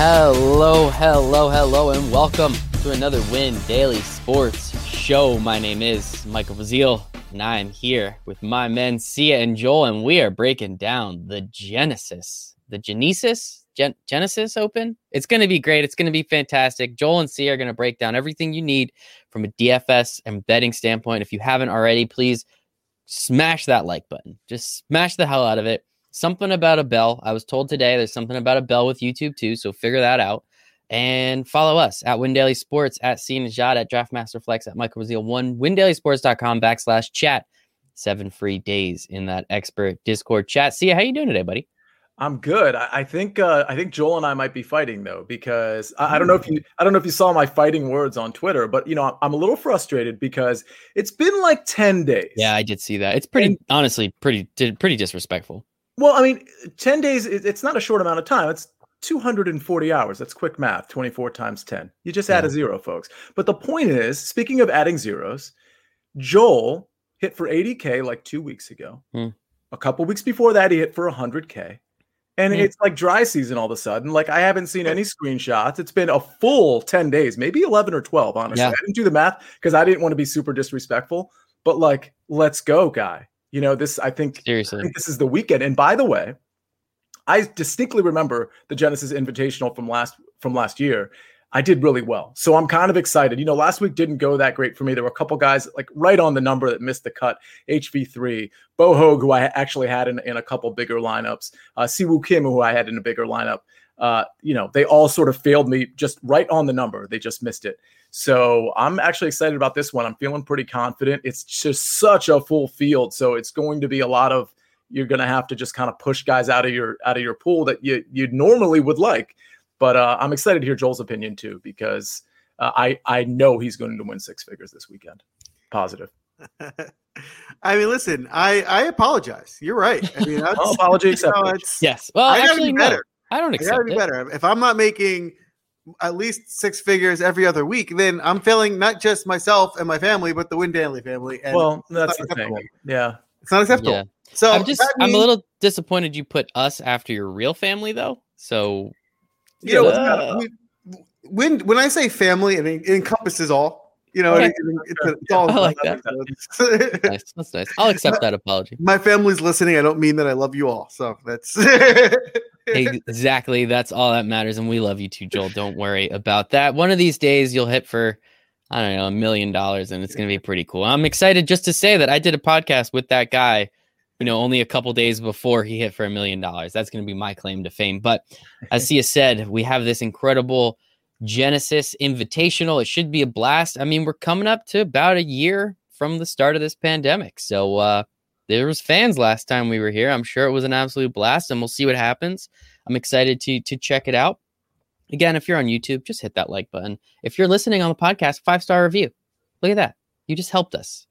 Hello, hello, hello, and welcome to another Win Daily Sports Show. My name is Michael Rasile, and I am here with my men Sia and Joel, and we are breaking down the Genesis, the Genesis, Gen- Genesis Open. It's going to be great. It's going to be fantastic. Joel and Sia are going to break down everything you need from a DFS and betting standpoint. If you haven't already, please smash that like button. Just smash the hell out of it something about a bell. I was told today there's something about a bell with YouTube too, so figure that out. And follow us at Win Daily Sports, at Sia Nejad, at Draftmaster Flex, at Michael Rasile one, windailysports.com backslash chat. Seven free days in that expert Discord chat. Sia how you doing today, buddy? I'm good. I, I think uh, I think Joel and I might be fighting though because I, I, don't know if you I don't know if you saw my fighting words on Twitter, but you know I'm a little frustrated because it's been like ten days. Yeah, I did see that. It's pretty and, honestly pretty pretty disrespectful. Well, I mean, 10 days, it's not a short amount of time. It's 240 hours. That's quick math. 24 times 10. You just add yeah. a zero, folks. But the point is, speaking of adding zeros, Joel hit for 80K like two weeks ago. Hmm. A couple weeks before that, he hit for 100K. And hmm. it's like dry season all of a sudden. Like I haven't seen any screenshots. It's been a full 10 days, maybe 11 or 12, honestly. Yeah. I didn't do the math because I didn't want to be super disrespectful. But like, let's go, guy. You know, this I think seriously, I think this is the weekend. And by the way, I distinctly remember the Genesis Invitational from last from last year. I did really well. So I'm kind of excited. You know, last week didn't go that great for me. There were a couple guys like right on the number that missed the cut. HV3, Bo Hoag, who I actually had in, in a couple bigger lineups, uh, Si Woo Kim, who I had in a bigger lineup. Uh, you know, they all sort of failed me just right on the number. They just missed it. So I'm actually excited about this one. I'm feeling pretty confident. It's just such a full field, so it's going to be a lot of you're going to have to just kind of push guys out of your out of your pool that you you normally would like. But uh, I'm excited to hear Joel's opinion too because uh, I I know he's going to win six figures this weekend. Positive. I mean, listen, I I apologize. You're right. I mean, that's, well, apology accepted. You know, yes. Well, I actually, be better. No, I don't accept I gotta be it. better. If I'm not making at least six figures every other week, then I'm failing not just myself and my family, but the Win Daily family. And well, that's the thing. Yeah, it's not acceptable. Yeah. So I'm just means, I'm a little disappointed you put us after your real family though. So you know, uh, when when I say family, it, it encompasses all. You know, okay. it, it's, it's all. I like that. that's nice. That's nice. I'll accept that apology. My family's listening. I don't mean that I love you all. So that's exactly. That's all that matters. And we love you too, Joel. Don't worry about that. One of these days you'll hit for, I don't know, a million dollars and it's going to be pretty cool. I'm excited just to say that I did a podcast with that guy, you know, only a couple days before he hit for a million dollars. That's going to be my claim to fame. But as Sia said, we have this incredible Genesis Invitational. It should be a blast. I mean, we're coming up to about a year from the start of this pandemic. So, uh, there was fans last time we were here. I'm sure it was an absolute blast, and we'll see what happens. I'm excited to to check it out. Again, if you're on YouTube, just hit that like button. If you're listening on the podcast, five star review. Look at that. You just helped us.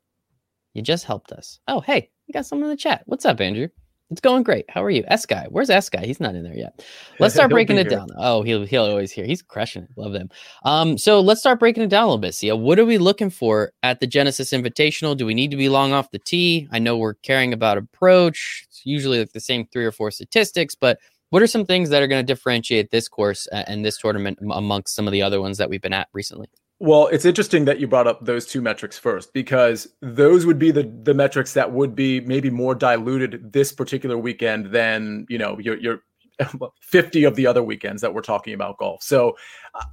You just helped us. Oh, hey, we got someone in the chat. What's up, Andrew? It's going great. How are you? S guy. Where's S guy? He's not in there yet. Let's start breaking it down. Oh, he'll he'll always hear. He's crushing it. Love them. Um, so let's start breaking it down a little bit. Sia, what are we looking for at the Genesis Invitational? Do we need to be long off the tee? I know we're caring about approach. It's usually like the same three or four statistics, but what are some things that are going to differentiate this course and this tournament amongst some of the other ones that we've been at recently? Well, it's interesting that you brought up those two metrics first because those would be the the metrics that would be maybe more diluted this particular weekend than you know your your 50 of the other weekends that we're talking about golf. So,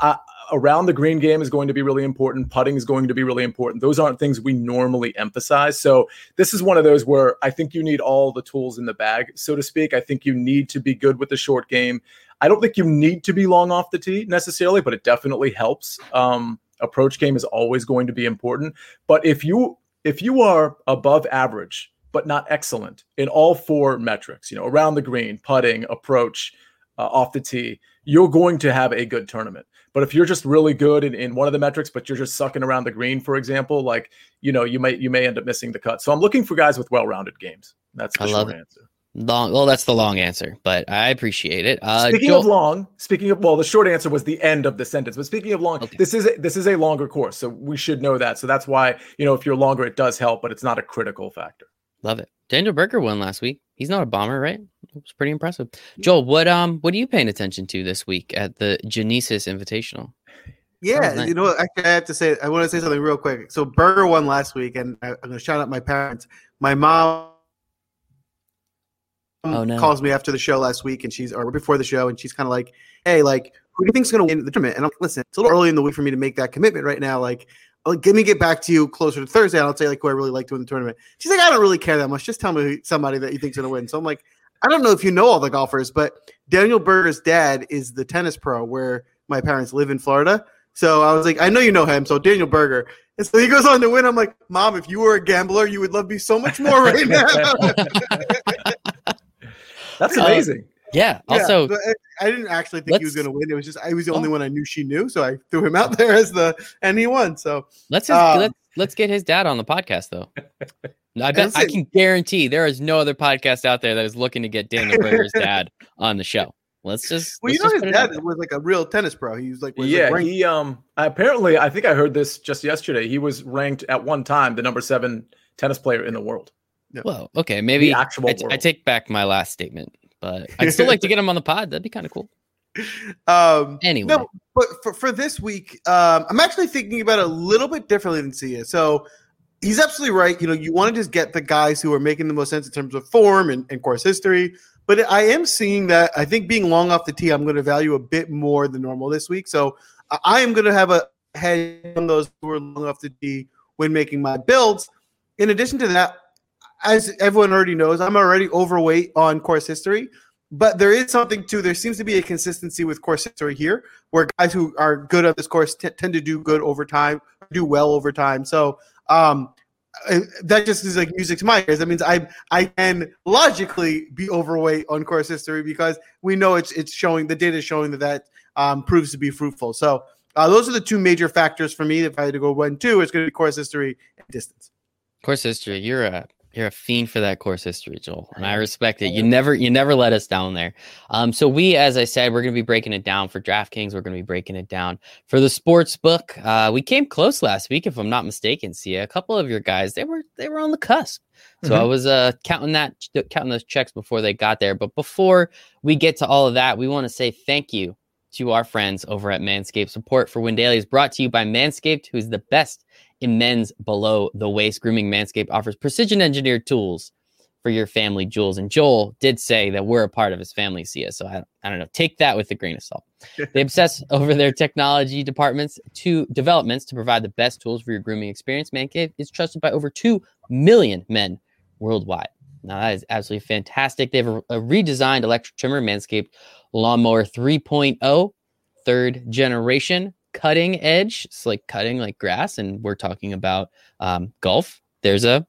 uh, around the green game is going to be really important. Putting is going to be really important. Those aren't things we normally emphasize. So, this is one of those where I think you need all the tools in the bag, so to speak. I think you need to be good with the short game. I don't think you need to be long off the tee necessarily, but it definitely helps. Um, approach game is always going to be important. But if you if you are above average but not excellent in all four metrics, you know, around the green, putting, approach, uh, off the tee, you're going to have a good tournament. But if you're just really good in, in one of the metrics, but you're just sucking around the green, for example, like you know, you may you may end up missing the cut. So I'm looking for guys with well-rounded games. That's the I short answer. Long. Well, that's the long answer, but I appreciate it. Uh, speaking Joel- of long, speaking of well, the short answer was the end of the sentence. But speaking of long, okay. this is a, this is a longer course, so we should know that. So that's why you know if you're longer, it does help, but it's not a critical factor. Love it. Daniel Berger won last week. He's not a bomber, right? it was pretty impressive. Joel, what um what are you paying attention to this week at the Genesis Invitational? Yeah, nice. you know, what, actually, I have to say, I want to say something real quick. So Berger won last week, and I, I'm going to shout out my parents. My mom Um, oh, no. calls me after the show last week, and she's or before the show, and she's kind of like, "Hey, like, who do you think's going to win the tournament?" And I'm like, listen, it's a little early in the week for me to make that commitment right now. Like, like, let me get back to you closer to Thursday. and I'll say like who I really like to win the tournament. She's like, I don't really care that much. Just tell me who- somebody that you think's going to win. So I'm like, I don't know if you know all the golfers, but Daniel Berger's dad is the tennis pro where my parents live in Florida. So I was like, I know you know him. So Daniel Berger. And so he goes on to win. I'm like, Mom, if you were a gambler, you would love me so much more right now. That's Uh, amazing. Yeah. Yeah, Also, but I I didn't actually think he was going to win. It was just I was the Oh. only one I knew she knew, so I threw him out there as the and he won. So let's just, um, let's let's get his dad on the podcast though. I bet I Listen. can guarantee there is no other podcast out there that is looking to get Daniel Berger's dad on the show. Let's just well, let's know his put it out dad was like a real tennis pro. He was like was, Yeah, ranked- he um apparently I think I heard this just yesterday. He was ranked at one time the number seven tennis player in the world. Well, okay, maybe the actual I, t- I take back my last statement, but I'd still like to get him on the pod. That'd be kind of cool. um Anyway, No, but for, for this week, um, I'm actually thinking about it a little bit differently than Sia. So he's absolutely right. You know, you want to just get the guys who are making the most sense in terms of form and, and course history. But I am seeing that I think being long off the tee, I'm going to value a bit more than normal this week. So I- I am going to have a head on those who are long off the tee when making my builds. In addition to that, as everyone already knows, I'm already overweight on course history. But there is something too. There seems to be a consistency with course history here, where guys who are good at this course t- tend to do good over time, do well over time. So um, that just is like music to my ears. That means I I can logically be overweight on course history because we know it's it's showing the data is showing that that um, proves to be fruitful. So uh, those are the two major factors for me. If I had to go one two, it's going to be course history and distance. course history. You're a you're a fiend for that course history, Joel, and I respect it. You never you never let us down there. Um, so we, as I said, we're going to be breaking it down for DraftKings. We're going to be breaking it down for the sports book. Uh, we came close last week, if I'm not mistaken. Sia, a couple of your guys they were they were on the cusp. So I was uh counting that counting those checks before they got there. But before we get to all of that, we want to say thank you to our friends over at Manscaped. Support for Win Daily is brought to you by Manscaped, who's the best in men's below the waist grooming. Manscaped offers precision engineered tools for your family jewels. And Joel did say that we're a part of his family, Sia. So I, I don't know. Take that with a grain of salt. they obsess over their technology departments to developments to provide the best tools for your grooming experience. Manscaped is trusted by over 2 million men worldwide. Now that is absolutely fantastic. They have a, a redesigned electric trimmer, Manscaped Lawnmower 3.0, third generation, cutting edge. It's like cutting like grass, and we're talking about um, golf. There's a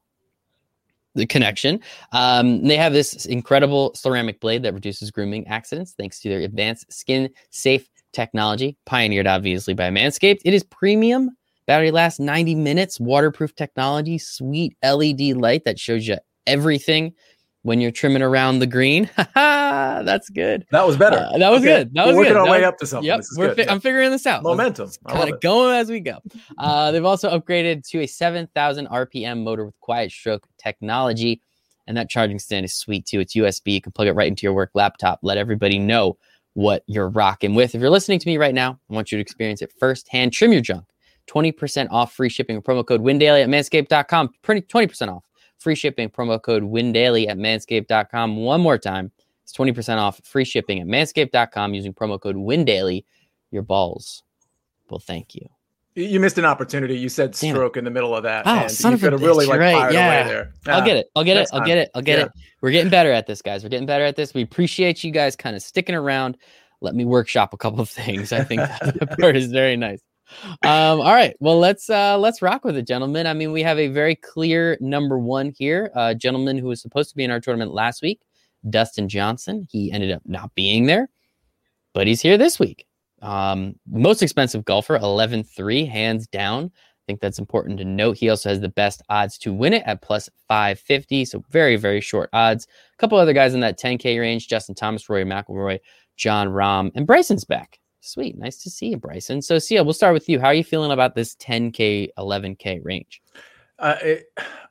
the connection. Um, they have this incredible ceramic blade that reduces grooming accidents thanks to their advanced skin safe technology, pioneered obviously by Manscaped. It is premium. Battery lasts 90 minutes, waterproof technology, sweet LED light that shows you everything when you're trimming around the green. That's good. That was better. Uh, that was Okay, good. That we're was working good. our That way was- up to something. Yep, This is we're good. fi- I'm figuring this out. Momentum. Kind of it. going as we go. Uh, they've also upgraded to a 7,000 RPM motor with quiet stroke technology. And that charging stand is sweet too. It's USB. You can plug it right into your work laptop. Let everybody know what you're rocking with. If you're listening to me right now, I want you to experience it firsthand. Trim your junk. 20% off free shipping. Promo code WINDAILY at manscaped.com. 20% off free shipping. Promo code WINDAILY at manscaped.com. One more time. It's 20% off free shipping at manscaped.com using promo code WINDAILY. Your balls will thank you. You- missed an opportunity. You said stroke in the middle of that. Oh, and son you of a could have bitch, really like right, yeah. away there. I'll get it. I'll get it. I'll get it. I'll get Yeah. it. We're getting better at this, guys. We're getting better at this. We appreciate you guys kind of sticking around. Let me workshop a couple of things. I think that part is very nice. Um, all right. Well, let's uh let's rock with it, gentlemen. I mean, we have a very clear number one here. A gentleman who was supposed to be in our tournament last week, Dustin Johnson. He ended up not being there, but he's here this week. Um, most expensive golfer, 11-3, hands down. I think that's important to note. He also has the best odds to win it at plus 550. So very, very short odds. A couple other guys in that 10K range Justin Thomas, Rory McIlroy, Jon Rahm, and Bryson's back. Sweet. Nice to see you, Bryson. So, Sia, we'll start with you. How are you feeling about this 10K, 11K range? Uh, it,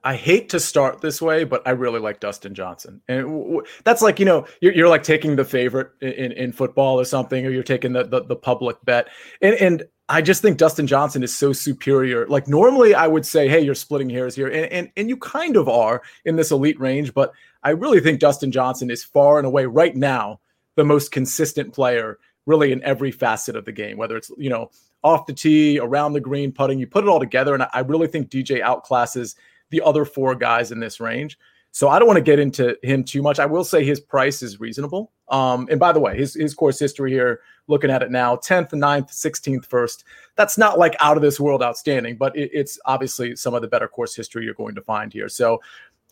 I hate to start this way, but I really like Dustin Johnson, and w- w- that's like you know you're, you're like taking the favorite in, in football or something, or you're taking the the, the public bet, and and I just think Dustin Johnson is so superior. Like normally I would say, hey, you're splitting hairs here, and and and you kind of are in this elite range, but I really think Dustin Johnson is far and away right now the most consistent player, really in every facet of the game, whether it's you know off the tee, around the green, putting. You put it all together, and I really think DJ outclasses the other four guys in this range. So I don't want to get into him too much. I will say his price is reasonable. Um, and by the way, his his course history here, looking at it now, 10th, 9th, 16th, first. That's not like out of this world outstanding, but it, it's obviously some of the better course history you're going to find here. So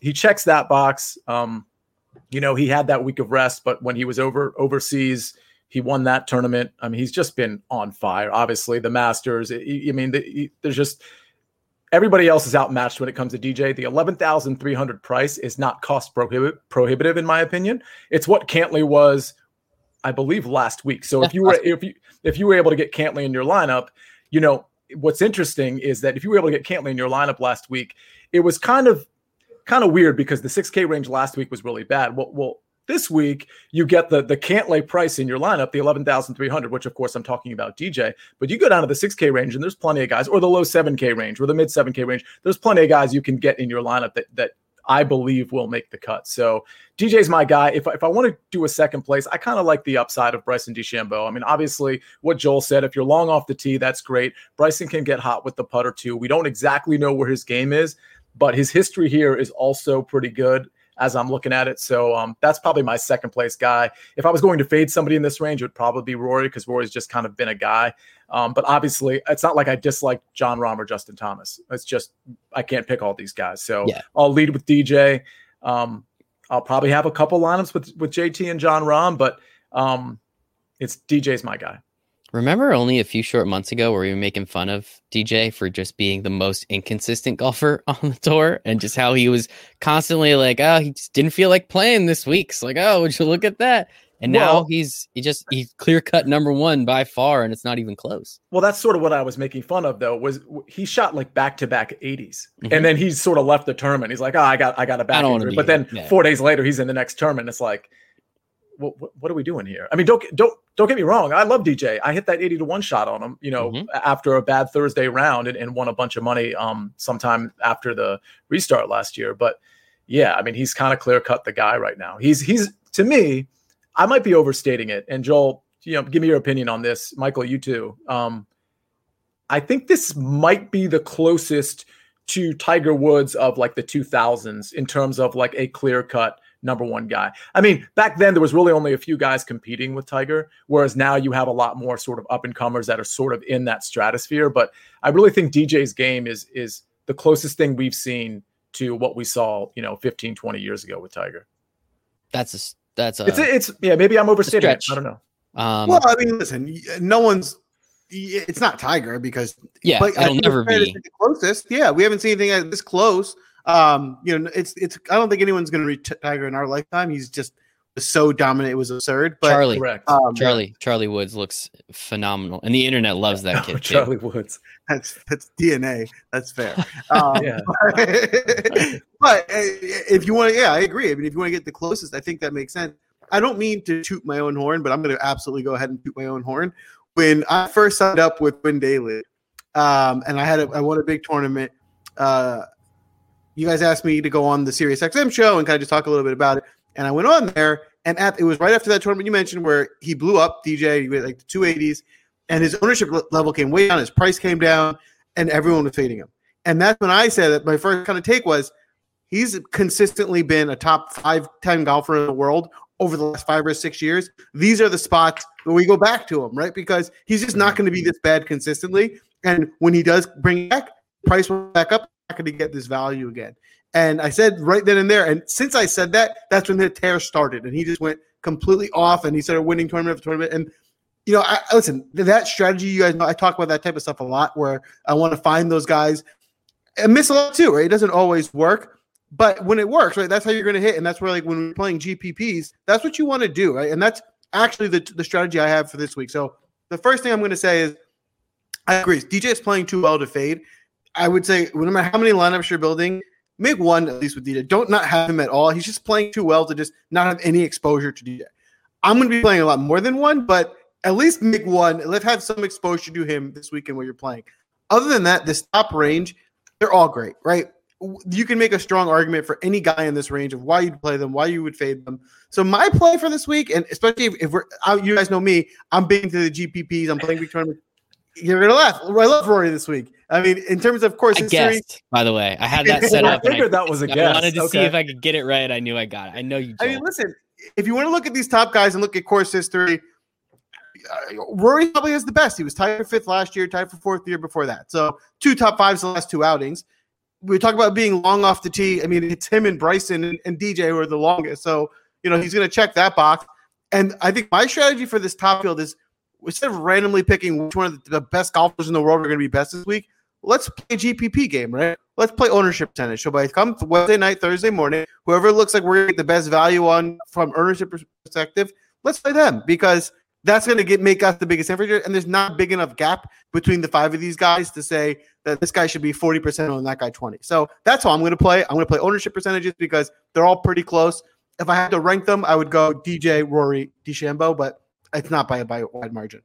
he checks that box. Um, you know, he had that week of rest, but when he was over overseas, he won that tournament. I mean, he's just been on fire. Obviously, the Masters. I mean, the, there's just everybody else is outmatched when it comes to DJ. The 11,300 price is not cost prohibit, prohibitive in my opinion. It's what Cantlay was, I believe, last week. So if you were if you if you were able to get Cantlay in your lineup, you know what's interesting is that if you were able to get Cantlay in your lineup last week, it was kind of kind of weird because the 6K range last week was really bad. Well, well this week you get the the Cantlay price in your lineup, the eleven thousand three hundred, which of course I'm talking about DJ. But you go down to the six K range, and there's plenty of guys, or the low seven K range, or the mid seven K range. There's plenty of guys you can get in your lineup that that I believe will make the cut. So DJ's my guy. If if I want to do a second place, I kind of like the upside of Bryson DeChambeau. I mean, obviously, what Joel said, if you're long off the tee, that's great. Bryson can get hot with the putter too. We don't exactly know where his game is, but his history here is also pretty good as I'm looking at it. So um, that's probably my second place guy. If I was going to fade somebody in this range, it would probably be Rory because Rory's just kind of been a guy. Um, but obviously, it's not like I dislike Jon Rahm or Justin Thomas. It's just I can't pick all these guys. So yeah. I'll lead with DJ. Um, I'll probably have a couple lineups with with JT and Jon Rahm, but um, it's DJ's my guy. Remember only a few short months ago where we were making fun of DJ for just being the most inconsistent golfer on the tour and just how he was constantly like, oh, he just didn't feel like playing this week. It's like, oh, would you look at that? And well, now he's he just he's clear cut number one by far, and it's not even close. Well, that's sort of what I was making fun of though. Was he shot like back to back 80s, mm-hmm. and then he's sort of left the tournament. He's like, oh, I got I got a back injury, but then yeah. four days later he's in the next tournament. It's like, what, what, what, are we doing here? I mean, don't don't don't get me wrong. I love DJ. I hit that 80 to 1 shot on him, you know, mm-hmm. after a bad Thursday round and, and, won a bunch of money um sometime after the restart last year. But yeah, I mean, he's kind of clear cut the guy right now. He's he's to me, I might be overstating it. And Joel, you know, give me your opinion on this. Michael, you too. Um, I think this might be the closest to Tiger Woods of like the 2000s in terms of like a clear cut number one guy. I mean, back then there was really only a few guys competing with Tiger, whereas now you have a lot more sort of up and comers that are sort of in that stratosphere. But I really think DJ's game is is the closest thing we've seen to what we saw, you know, 15, 20 years ago with Tiger. That's a that's a it's a, it's yeah, maybe I'm overstating it. I don't know. Um, well, I mean, listen, no one's it's not Tiger because yeah, but it'll never be the closest. Yeah, we haven't seen anything this close. Um, you know, it's it's. I don't think anyone's going to reach Tiger in our lifetime. He's just so dominant; it was absurd. But Charlie, um, Charlie, Charlie Woods looks phenomenal, and the internet loves that kid. Charlie too. Woods. That's that's DNA. That's fair. Um, yeah. but uh, if you want to, yeah, I agree. I mean, if you want to get the closest, I think that makes sense. I don't mean to toot my own horn, but I'm going to absolutely go ahead and toot my own horn. When I first signed up with Win Daily, um, and I had a, I won a big tournament. Uh, you guys asked me to go on the Sirius XM show and kind of just talk a little bit about it. And I went on there, and at, it was right after that tournament you mentioned where he blew up DJ, like the 280s, and his ownership level came way down, his price came down, and everyone was fading him. And that's when I said that my first kind of take was he's consistently been a top five, 10 golfer in the world over the last five or six years. These are the spots where we go back to him, right? Because he's just not going to be this bad consistently. And when he does bring back, price will back up not going to get this value again. And I said right then and there, and since I said that, that's when the tear started, and he just went completely off, and he started winning tournament after tournament. And you know, I, listen, that strategy, you guys know, I talk about that type of stuff a lot, where I want to find those guys and miss a lot too, right? It doesn't always work, but when it works, right, that's how you're going to hit, and that's where like when we're playing GPPs, that's what you want to do, right? And that's actually the the strategy I have for this week. So the first thing I'm going to say is, I agree, DJ is playing too well to fade. I would say no matter how many lineups you're building, make one at least with DJ. Don't not have him at all. He's just playing too well to just not have any exposure to DJ. I'm going to be playing a lot more than one, but at least make one. Let's have some exposure to him this weekend where you're playing. Other than that, this top range, they're all great, right? You can make a strong argument for any guy in this range of why you'd play them, why you would fade them. So my play for this week, and especially if, if we're, uh, you guys know me, I'm big into the GPPs. I'm playing big tournament. You're gonna laugh. I love Rory this week. I mean, in terms of course I history, guessed, by the way. I had that set up. I figured I, that was a I guess. I wanted to see if I could get it right. I knew I got it. I know you. I mean, listen, if you want to look at these top guys and look at course history, uh, Rory probably has the best. He was tied for fifth last year, tied for fourth the year before that. So two top fives the last two outings. We talk about being long off the tee. I mean, it's him and Bryson and, and DJ who are the longest. So you know he's going to check that box. And I think my strategy for this top field is instead of randomly picking which one of the, the best golfers in the world are going to be best this week, let's play GPP game, right? Let's play ownership percentage. So by come Wednesday night, Thursday morning, whoever looks like we're the best value on from ownership perspective, let's play them because that's going to get make us the biggest difference. And there's not big enough gap between the five of these guys to say that this guy should be 40% on that guy 20. So that's how I'm going to play. I'm going to play ownership percentages because they're all pretty close. If I had to rank them, I would go DJ, Rory, DeChambeau, but it's not by a wide margin.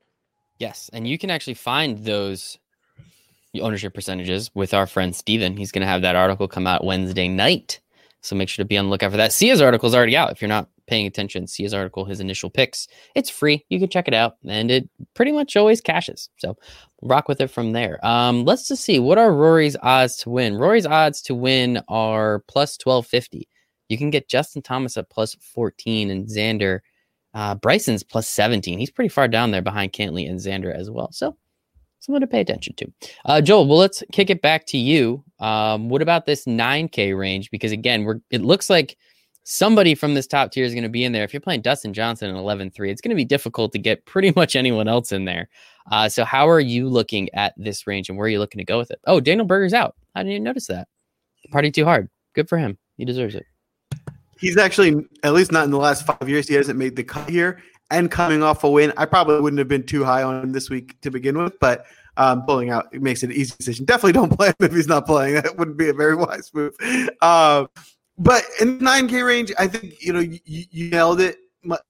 Yes, and you can actually find those ownership percentages with our friend Steven. He's going to have that article come out Wednesday night. So make sure to be on the lookout for that. Sia's article is already out. If you're not paying attention, Sia's article, his initial picks, it's free. You can check it out, and it pretty much always cashes. So rock with it from there. Um, let's just see what are Rory's odds to win. Rory's odds to win are plus twelve fifty. You can get Justin Thomas at plus fourteen and Xander. Uh, Bryson's plus 17. He's pretty far down there behind Cantlay and Xander as well. So someone to pay attention to. Uh, Joel, well, let's kick it back to you. Um, what about this 9K range? Because again, we're it looks like somebody from this top tier is going to be in there. If you're playing Dustin Johnson in 11 3, it's going to be difficult to get pretty much anyone else in there. Uh, so, how are you looking at this range and where are you looking to go with it? Oh, Daniel Berger's out. I didn't even notice that. Party too hard. Good for him. He deserves it. He's actually, at least not in the last five years, he hasn't made the cut here. And coming off a win, I probably wouldn't have been too high on him this week to begin with, but um, pulling out it makes it an easy decision. Definitely don't play him if he's not playing. That wouldn't be a very wise move. Uh, but in the 9K range, I think you know you, you nailed it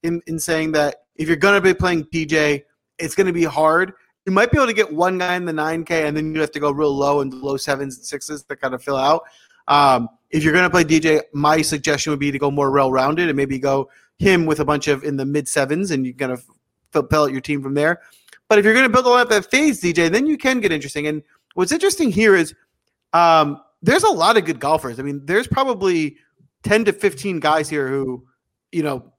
in, in saying that if you're to be playing DJ, it's to be hard. You might be able to get one guy in the 9K, and then you have to go real low the low sevens and sixes to kind of fill out. Um, if you're going to play DJ, my suggestion would be to go more well rounded and maybe go him with a bunch of in the mid sevens, and you kind of fill out your team from there. But if you're going to build a lineup that fades DJ, then you can get interesting. And what's interesting here is um, there's a lot of good golfers. I mean, there's probably 10 to 15 guys here who, you know,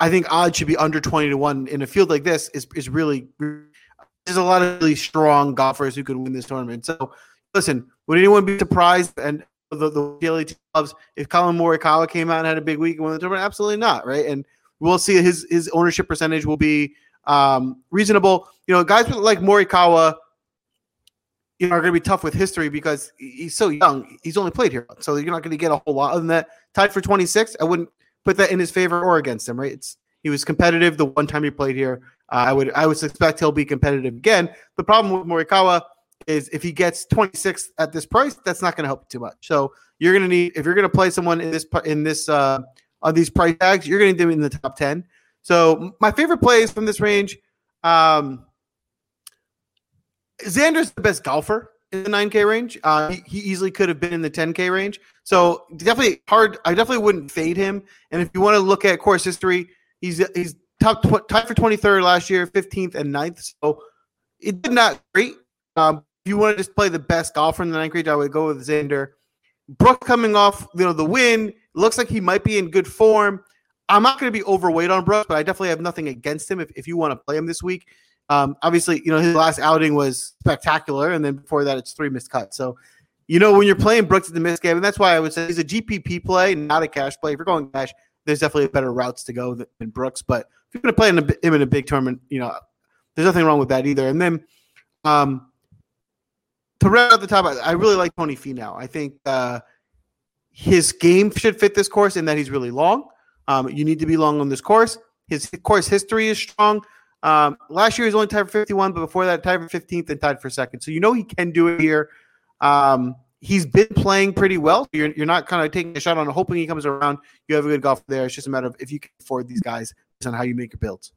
I think odds should be under 20 to 1 in a field like this is, is really, there's a lot of really strong golfers who could win this tournament. So listen, would anyone be surprised and the, the daily clubs if Collin Morikawa came out and had a big week and won the tournament? Absolutely not. Right. And we'll see his, his ownership percentage will be um, reasonable. You know, guys like Morikawa, you know, are going to be tough with history because he's so young. He's only played here, so you're not going to get a whole lot. Than that, tied for 26, I wouldn't put that in his favor or against him. Right? It's he was competitive the one time he played here. Uh, I would I would expect he'll be competitive again. The problem with Morikawa is if he gets 26 at this price, that's not going to help you too much. So you're going to need if you're going to play someone in this in this uh, on these price tags, you're going to do in the top 10. So my favorite plays from this range. Um, Xander's the best golfer in the 9K range. Uh, he, he, easily could have been in the 10K range. So definitely hard. I definitely wouldn't fade him. And if you want to look at course history, he's he's top tw- tied for 23rd last year, 15th and 9th. So it did not great. Um, you want to just play the best golfer in the ninth grade, I would go with Xander. Brooke coming off, you know, the win. Looks like he might be in good form. I'm not going to be overweight on Brooks, but I definitely have nothing against him if, if you want to play him this week. Um, obviously, you know, his last outing was spectacular, and then before that, it's three missed cuts. So, you know, when you're playing Brooks at the missed game, and that's why I would say he's a GPP play, not a cash play. If you're going cash, there's definitely better routes to go than Brooks. But if you're going to play him in a big tournament, you know, there's nothing wrong with that either. And then um, to round out the top, I, really like Tony Finau. I think uh, his game should fit this course in that he's really long. Um, you need to be long on this course. His course history is strong. Um, last year he was only tied for 51, but before that, tied for 15th and tied for second. So you know he can do it here. Um, he's been playing pretty well. You're, you're not kind of taking a shot on hoping he comes around. You have a good golf there. It's just a matter of if you can afford these guys on how you make your builds.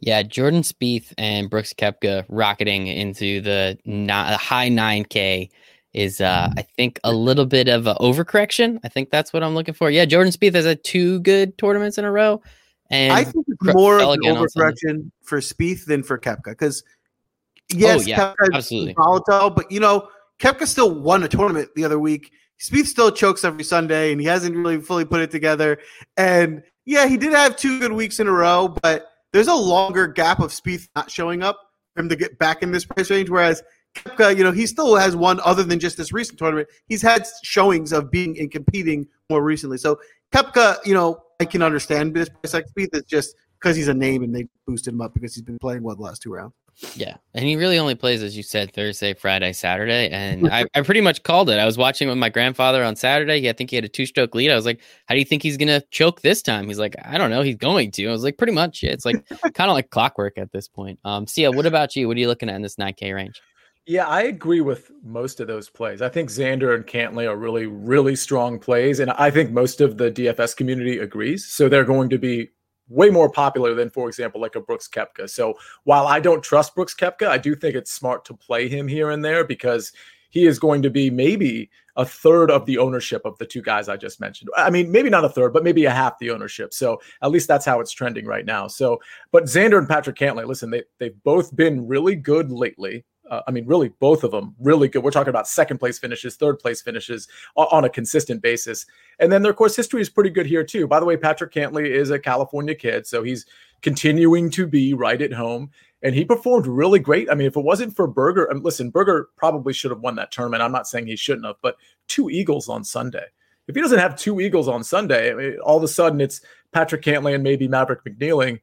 Yeah, Jordan Spieth and Brooks Koepka rocketing into the not, high 9K is, uh, I think, a little bit of an overcorrection. I think that's what I'm looking for. Yeah, Jordan Spieth has had two good tournaments in a row. And I think it's more of an overcorrection for Spieth than for Koepka because, yes, oh, yeah, Koepka absolutely. volatile, but you know, Koepka still won a tournament the other week. Spieth still chokes every Sunday, and he hasn't really fully put it together. And yeah, he did have two good weeks in a row, but there's a longer gap of Spieth not showing up for him to get back in this price range. Whereas Koepka, you know, he still has one other than just this recent tournament. He's had showings of being and competing more recently. So Koepka, you know, I can understand this price like Spieth. It's just because he's a name and they boosted him up because he's been playing well the last two rounds. Yeah, and he really only plays, as you said, Thursday, Friday, Saturday, and I, I pretty much called it. I was watching with my grandfather on Saturday. He I think he had a two-stroke lead. I was like, "How do you think he's gonna choke this time?" He's like, "I don't know. He's going to." I was like, "Pretty much. Yeah. It's like kind of like clockwork at this point." Um, Sia, what about you? What are you looking at in this 9K range? Yeah, I agree with most of those plays. I think Xander and Cantlay are really, really strong plays, and I think most of the DFS community agrees. So they're going to be way more popular than, for example, like a Brooks Koepka. So while I don't trust Brooks Koepka, I do think it's smart to play him here and there because he is going to be maybe a third of the ownership of the two guys I just mentioned. I mean, maybe not a third, but maybe a half the ownership. So at least that's how it's trending right now. So, but Xander and Patrick Cantlay, listen, they they've both been really good lately uh, I mean, really, both of them really good. We're talking about second place finishes, third place finishes on, on, a consistent basis. And then their course history is pretty good here, too. By the way, Patrick Cantlay is a California kid, so he's continuing to be right at home. And he performed really great. I mean, if it wasn't for Berger, and listen, Berger probably should have won that tournament. I'm not saying he shouldn't have, but two Eagles on Sunday. If he doesn't have two Eagles on Sunday, I mean, all of a sudden it's Patrick Cantlay and maybe Maverick McNealing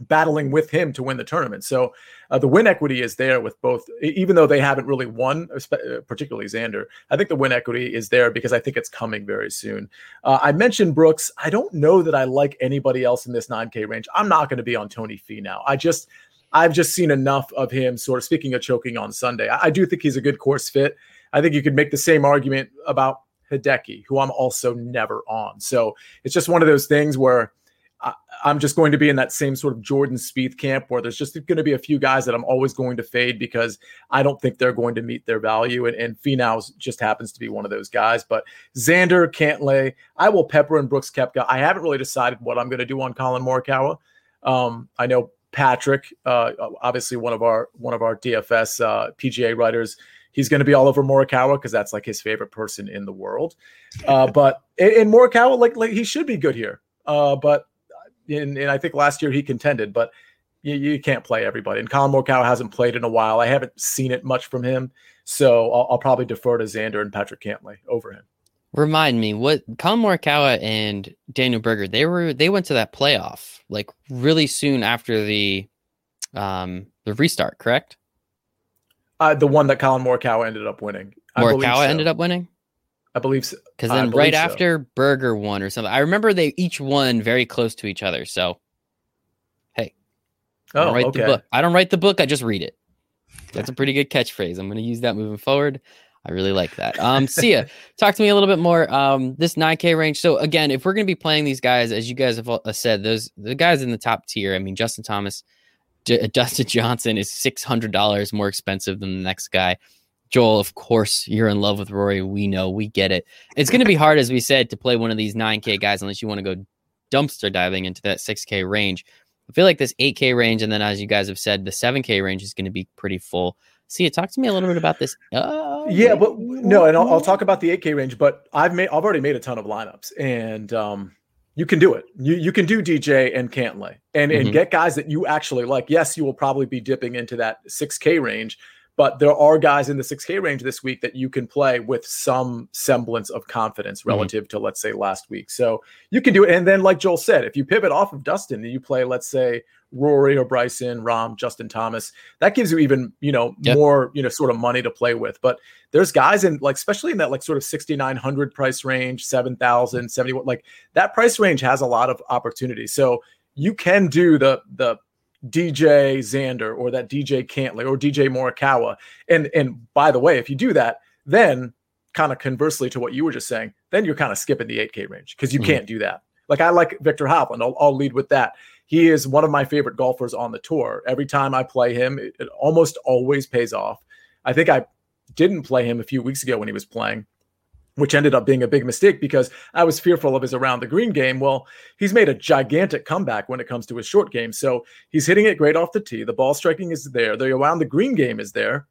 battling with him to win the tournament. So uh, the win equity is there with both, even though they haven't really won, uh, particularly Xander. I think the win equity is there because I think it's coming very soon. Uh, I mentioned Brooks. I don't know that I like anybody else in this 9K range. I'm not going to be on Tony Finau. I just, I've just seen enough of him. Sort of speaking of choking on Sunday, I, I do think he's a good course fit. I think you could make the same argument about Hideki, who I'm also never on. So it's just one of those things where I, am just going to be in that same sort of Jordan Spieth camp where there's just going to be a few guys that I'm always going to fade because I don't think they're going to meet their value. And, and Finau just happens to be one of those guys. But Xander, Cantlay, I will pepper and Brooks Koepka. I haven't really decided what I'm going to do on Collin Morikawa. Um, I know Patrick, uh, obviously one of our one of our DFS uh, PGA writers. He's going to be all over Morikawa because that's like his favorite person in the world. Uh, but in, in Morikawa, like, like he should be good here. Uh, but and, and I think last year he contended, but you, you can't play everybody. And Collin Morikawa hasn't played in a while. I haven't seen it much from him, so I'll, I'll probably defer to Xander and Patrick Cantlay over him. Remind me what Collin Morikawa and Daniel Berger they were they went to that playoff like really soon after the um the restart, correct? Uh, the one that Collin Morikawa ended up winning. Morikawa so. ended up winning. I believe so. Because then right so. after Berger won or something, I remember they each won very close to each other. So, hey, I don't oh, write okay. the book. I don't write the book. I just read it. That's a pretty good catchphrase. I'm going to use that moving forward. I really like that. Um, Sia, talk to me a little bit more. Um, this 9K range. So again, if we're going to be playing these guys, as you guys have uh, said, those the guys in the top tier. I mean, Justin Thomas, J- Dustin Johnson is six hundred dollars more expensive than the next guy. Joel, of course, you're in love with Rory. We know, we get it. It's going to be hard, as we said, to play one of these 9K guys unless you want to go dumpster diving into that 6K range. I feel like this 8K range, and then as you guys have said, the 7K range is going to be pretty full. Sia, talk to me a little bit about this. Uh, yeah, but no, and I'll, I'll, talk about the 8K range. But I've made, I've already made a ton of lineups, and um, you can do it. You you can do DJ and Cantlay, and mm-hmm. and get guys that you actually like. Yes, you will probably be dipping into that 6K range, but there are guys in the 6K range this week that you can play with some semblance of confidence mm-hmm. relative mm-hmm. to, let's say, last week. So you can do it. And then, like Joel said, if you pivot off of Dustin and you play, let's say, Rory or Bryson, Rahm, Justin Thomas, that gives you even, you know, yep. more, you know, sort of money to play with. But there's guys in like, especially in that like sort of 6,900 price range, 7,000, 71, like that price range has a lot of opportunity. So you can do the, the, DJ Xander or that DJ Cantlay or DJ Morikawa. And and by the way, if you do that, then kind of conversely to what you were just saying, then you're kind of skipping the 8K range because you mm-hmm. can't do that. Like I like Viktor Hovland. I'll, I'll, lead with that. He is one of my favorite golfers on the tour. Every time I play him, it, it almost always pays off. I think I didn't play him a few weeks ago when he was playing which ended up being a big mistake because I was fearful of his around the green game. Well, he's made a gigantic comeback when it comes to his short game. So he's hitting it great off the tee. The ball striking is there. The around the green game is there.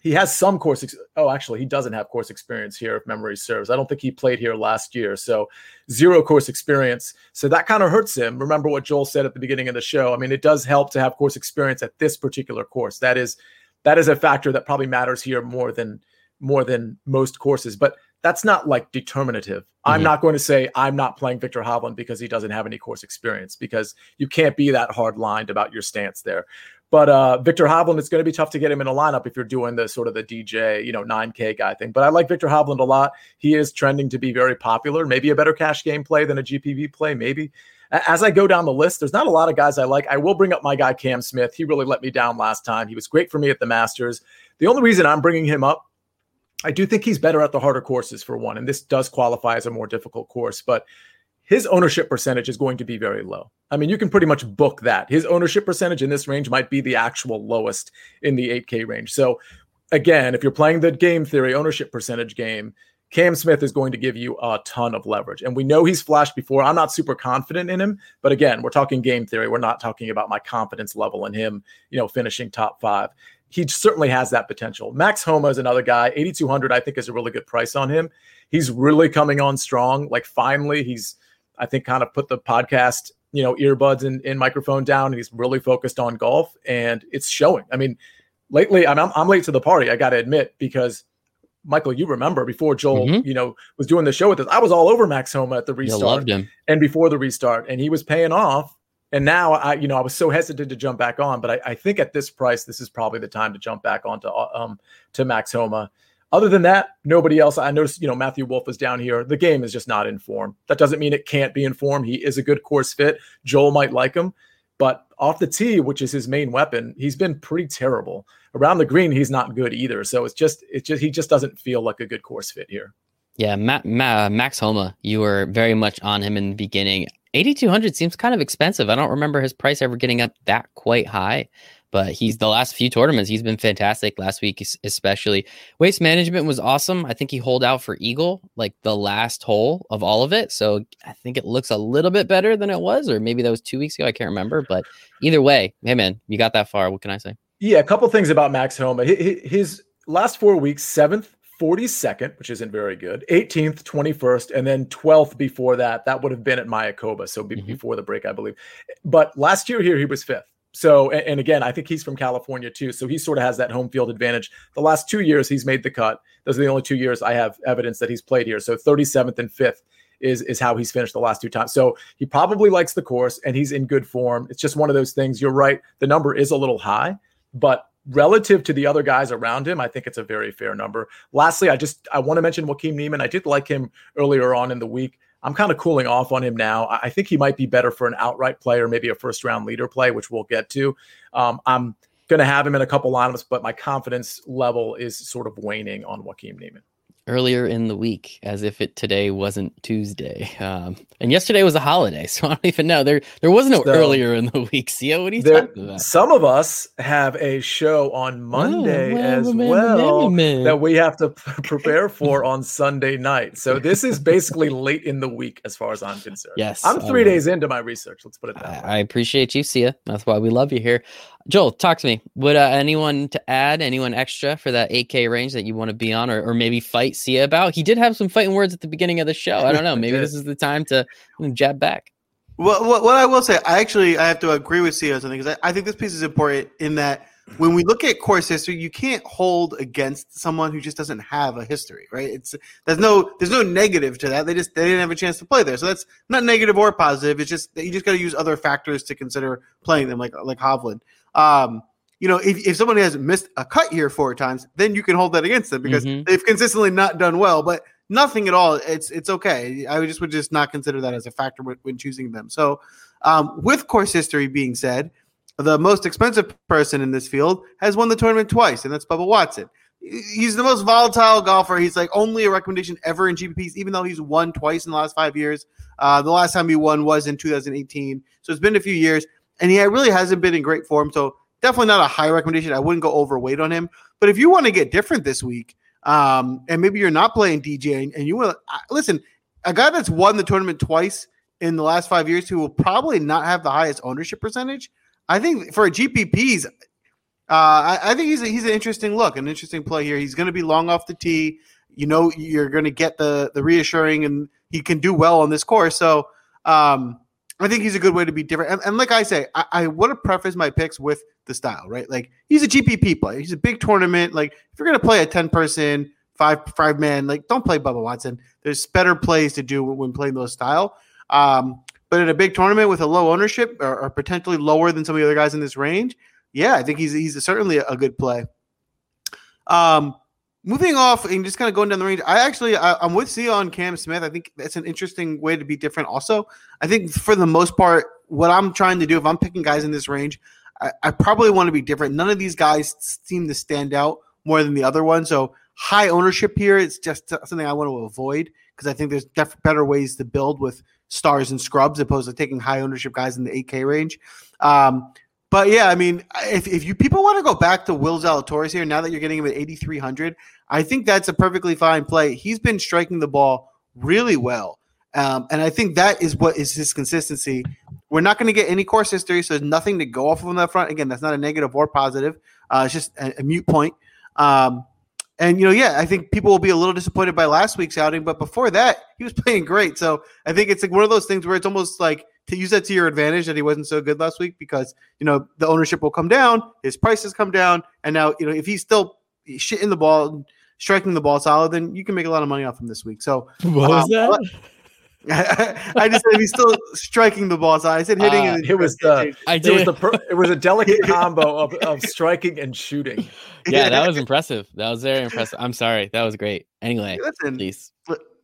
He has some course. Ex- oh, actually, he doesn't have course experience here, if memory serves. I don't think he played here last year. So zero course experience. So that kind of hurts him. Remember what Joel said at the beginning of the show. I mean, it does help to have course experience at this particular course. That is that is a factor that probably matters here more than more than most courses. But that's not like determinative. Mm-hmm. I'm not going to say I'm not playing Viktor Hovland because he doesn't have any course experience because you can't be that hard lined about your stance there. But uh, Viktor Hovland, it's going to be tough to get him in a lineup if you're doing the sort of the DJ, you know, 9K guy thing. But I like Viktor Hovland a lot. He is trending to be very popular. Maybe a better cash game play than a GPP play. Maybe. As I go down the list, there's not a lot of guys I like. I will bring up my guy Cam Smith. He really let me down last time. He was great for me at the Masters. The only reason I'm bringing him up I do think he's better at the harder courses for one, and this does qualify as a more difficult course, but his ownership percentage is going to be very low. I mean, you can pretty much book that. His ownership percentage in this range might be the actual lowest in the 8K range. So, again, if you're playing the game theory ownership percentage game, Cam Smith is going to give you a ton of leverage. And we know he's flashed before. I'm not super confident in him, but again, we're talking game theory. We're not talking about my confidence level in him, you know, finishing top five he certainly has that potential. Max Homa is another guy. 8,200, I think, is a really good price on him. He's really coming on strong. Like, finally, he's, I think, kind of put the podcast, you know, earbuds and, and microphone down. And he's really focused on golf, and it's showing. I mean, lately, I'm, I'm late to the party, I got to admit, because Michael, you remember before Joel, mm-hmm. you know, was doing the show with us, I was all over Max Homa at the restart. loved him. And before the restart, and he was paying off and now I, you know, I was so hesitant to jump back on, but I, I think at this price, this is probably the time to jump back onto uh, um to Max Homa. Other than that, nobody else. I noticed, you know, Matthew Wolff is down here. The game is just not in form. That doesn't mean it can't be in form. He is a good course fit. Joel might like him, but off the tee, which is his main weapon, he's been pretty terrible. Around the green, he's not good either. So it's just, it just, he just doesn't feel like a good course fit here. Yeah, Ma- Ma- Max Homa, you were very much on him in the beginning. 8200 seems kind of expensive. I don't remember his price ever getting up that quite high, but he's the last few tournaments he's been fantastic. Last week especially. Waste management was awesome. I think he holed out for Eagle like the last hole of all of it. So I think it looks a little bit better than it was or maybe that was 2 weeks ago, I can't remember, but either way, hey man, you got that far. What can I say? Yeah, a couple things about Max Homa. His last 4 weeks, 7th, 42nd, which isn't very good, 18th, 21st, and then 12th before that. That would have been at Mayakoba, so be- mm-hmm. before the break, I believe. But last year here, he was fifth. So, and, and, again, I think he's from California too. So he sort of has that home field advantage. The last two years, he's made the cut. Those are the only two years I have evidence that he's played here. So 37th and 5th is is how he's finished the last two times. So he probably likes the course and he's in good form. It's just one of those things. You're right. The number is a little high, but relative to the other guys around him, I think it's a very fair number. Lastly, I just I want to mention Joaquin Niemann. I did like him earlier on in the week. I'm kind of cooling off on him now. I think he might be better for an outright play or maybe a first round leader play, which we'll get to. Um, I'm going to have him in a couple lineups, but my confidence level is sort of waning on Joaquin Niemann earlier in the week as if it today wasn't Tuesday. Um, and yesterday was a holiday, so I don't even know. There there was no so, earlier in the week. See what are you there, talking about? Some of us have a show on oh, Monday oh, as well that we have to prepare for on Sunday night. So this is basically late in the week as far as I'm concerned. Yes. I'm three days into my research. Let's put it that I, way. I appreciate you, Sia. That's why we love you here. Joel, talk to me. Would uh, anyone to add, anyone extra for that 8K range that you want to be on or, or maybe fight Sia about? He did have some fighting words at the beginning of the show. I don't know. Maybe this is the time to jab back. Well, what, what I will say, I actually I have to agree with Sia on something because I, I think this piece is important in that when we look at course history, you can't hold against someone who just doesn't have a history, right? It's there's no there's no negative to that. They just they didn't have a chance to play there, so that's not negative or positive. It's just that you just got to use other factors to consider playing them, like like Hovland. Um, you know, if, if someone has missed a cut here four times, then you can hold that against them because mm-hmm. they've consistently not done well. But nothing at all. It's it's okay. I would just would just not consider that as a factor when, when choosing them. So, um, with course history being said, the most expensive person in this field has won the tournament twice, and that's Bubba Watson. he's the most volatile golfer. He's like only a recommendation ever in GPPs, even though he's won twice in the last five years. Uh, the last time he won was in 2018, so it's been a few years, and he really hasn't been in great form. So definitely not a high recommendation. I wouldn't go overweight on him. But if you want to get different this week, um, and maybe you're not playing DJ, and, you want to listen, a guy that's won the tournament twice in the last five years who will probably not have the highest ownership percentage. I think for a GPPs, uh, I, I, think he's a, he's an interesting look, an interesting play here. He's going to be long off the tee. You know, you're going to get the the reassuring, and he can do well on this course. So um, I think he's a good way to be different. And, and like I say, I, I want to preface my picks with the style, right? Like he's a GPP player. He's a big tournament. Like if you're to play a ten person, five five man, like don't play Bubba Watson. There's better plays to do when playing those style. Um, but in a big tournament with a low ownership or, or, potentially lower than some of the other guys in this range, yeah, I think he's he's a, certainly a, good play. Um, moving off and just kind of going down the range, I actually I, am with Sia on Cam Smith. I think that's an interesting way to be different. Also, I think for the most part, what I'm trying to do if I'm picking guys in this range, I, I probably want to be different. None of these guys seem to stand out more than the other one. So high ownership here is just something I want to avoid because I think there's def- better ways to build with stars and scrubs opposed to taking high ownership guys in the 8K range. Um, but yeah, I mean, if, if you people want to go back to Will Zalatoris here, now that you're getting him at 8,300, I think that's a perfectly fine play. He's been striking the ball really well. Um, and I think that is what is his consistency. We're not going to get any course history, so there's nothing to go off of on that front. Again, that's not a negative or positive. Uh, it's just a, a mute point. Um, and you know, yeah, I think people will be a little disappointed by last week's outing, but before that, he was playing great. So I think it's like one of those things where it's almost like to use that to your advantage that he wasn't so good last week because you know the ownership will come down, his prices come down, and now you know if he's still shitting the ball, striking the ball solid, then you can make a lot of money off him this week. So what was um, that? I just said he's still striking the ball. So I said hitting. Uh, it was the. I did. It was, the per, it was a delicate combo of, of striking and shooting. Yeah, that was impressive. That was very impressive. I'm sorry. That was great. Anyway, listen, please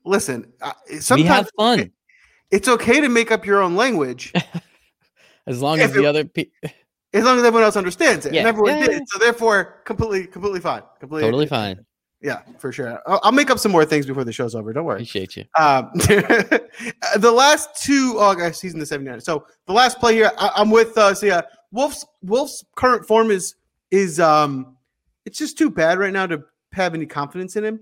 listen. Uh, sometimes we have fun. It, it's okay to make up your own language, as long as the other people. As long as everyone else understands it, yeah. and everyone yeah. did, so therefore, completely, completely fine, completely, totally fine. Yeah, for sure. I'll, I'll, make up some more things before the show's over. Don't worry. Appreciate you. Um, the last two, oh, guys, season the 79. So the last play here, I, am with, uh, so yeah, Wolff's, Wolff's current form is, is, um, it's just too bad right now to have any confidence in him.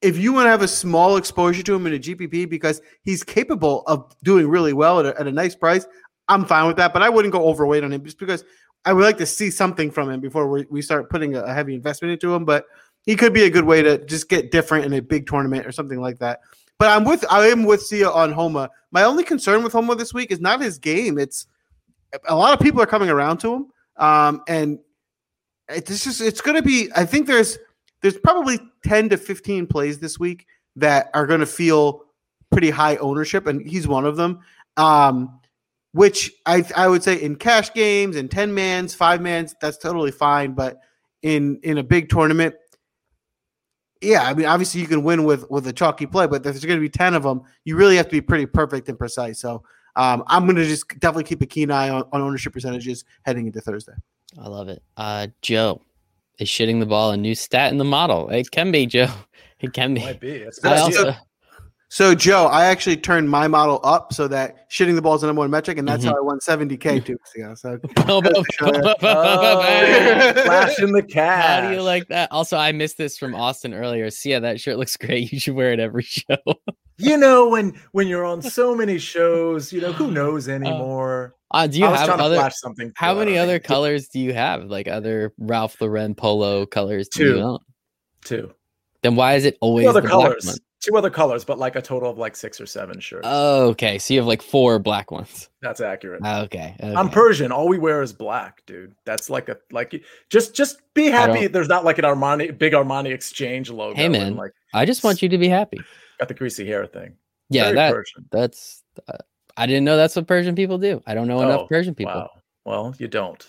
If you want to have a small exposure to him in a GPP because he's capable of doing really well at a, at a nice price, I'm fine with that. But I wouldn't go overweight on him just because I would like to see something from him before we, we start putting a heavy investment into him. But he could be a good way to just get different in a big tournament or something like that. But I'm with I am with Sia on Homa. My only concern with Homa this week is not his game. It's a lot of people are coming around to him, um, and it's just it's going to be. I think there's there's probably ten to fifteen plays this week that are going to feel pretty high ownership, and he's one of them. Um, which I I would say in cash games and ten mans, five mans, that's totally fine. But in in a big tournament, yeah, I mean, obviously you can win with with a chalky play, but there's going to be ten of them, you really have to be pretty perfect and precise. So um, I'm going to just definitely keep a keen eye on, on, ownership percentages heading into Thursday. I love it. Uh, Joe is shitting the ball a new stat in the model. It can be Joe. It can be. Might be. It's also, so, Joe, I actually turned my model up so that shitting the ball is the number one metric, and that's mm-hmm. how I won 70K two weeks ago. So, flash in the cash. How do you like that? Also, I missed this from Austin earlier. See, yeah, that shirt looks great. You should wear it every show. you know, when when you're on so many shows, you know, who knows uh, anymore? Uh, do you have other something? How many other colors do you have? Like other Ralph Lauren polo colors? Two. Two. Then why is it always the colors? two other colors, but like a total of like six or seven shirts. Oh, okay. So you have like four black ones. That's accurate. Okay. okay. I'm Persian. All we wear is black, dude. That's like a like just just be happy. There's not like an Armani big Armani exchange logo. Hey man, like I just want you to be happy. Got the greasy hair thing. Yeah, Very that Persian. that's. Uh, I didn't know that's what Persian people do. I don't know oh, enough Persian people. Wow. Well, you don't.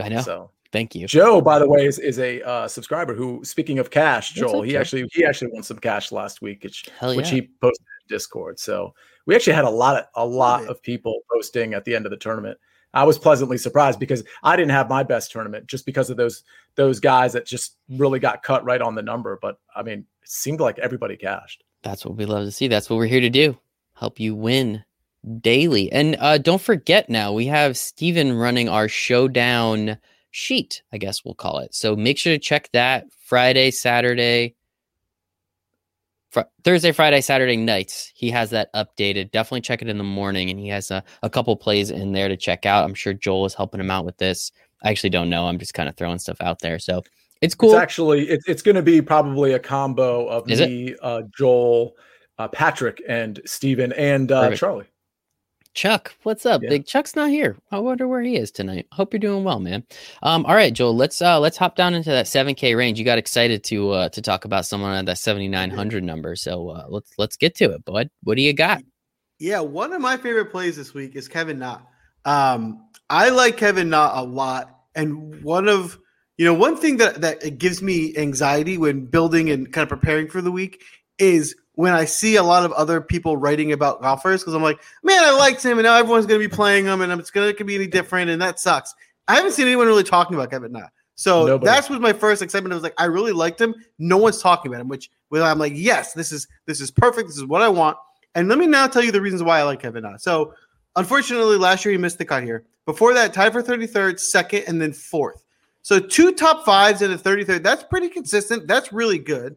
I know. So Thank you. Joe, by the way, is, is a uh, subscriber who, speaking of cash, Joel, okay. he actually he actually won some cash last week, which, yeah. which he posted in Discord. So we actually had a lot of a lot of people posting at the end of the tournament I was pleasantly surprised because I didn't have my best tournament just because of those those guys that just really got cut right on the number. But I mean, it seemed like everybody cashed. That's what we love to see. That's what we're here to do. Help you win daily. And uh, don't forget now, we have Steven running our showdown sheet, I guess we'll call it. So make sure to check that Friday, Saturday, fr- Thursday, Friday, Saturday nights. He has that updated. Definitely check it in the morning. And he has a, a couple plays in there to check out. I'm sure Joel is helping him out with this. I actually don't know. I'm just kind of throwing stuff out there. So it's cool. It's actually, it's, it's going to be probably a combo of Is me, uh, Joel, uh, Patrick, and Steven, and uh, Charlie. Chuck, what's up? Yeah. Big Chuck's not here. I wonder where he is tonight. Hope you're doing well, man. Um, all right, Joel, let's uh let's hop down into that 7K range. You got excited to uh to talk about someone at that 7900 number. So uh let's let's get to it, bud. What do you got? Yeah, one of my favorite plays this week is Kevin Na. Um, I like Kevin Na a lot, and one of you know one thing that that gives me anxiety when building and kind of preparing for the week is when I see a lot of other people writing about golfers because I'm like, man, I liked him, and now everyone's going to be playing him, and it's going to be any different, and that sucks. I haven't seen anyone really talking about Kevin Na. So Nobody. that's was my first excitement. I was like, I really liked him. No one's talking about him, which well, I'm like, yes, this is this is perfect. This is what I want. And let me now tell you the reasons why I like Kevin Na. So, unfortunately, last year he missed the cut here. Before that, tied for 33rd, second, and then fourth. So, two top fives and a 33rd. That's pretty consistent. That's really good.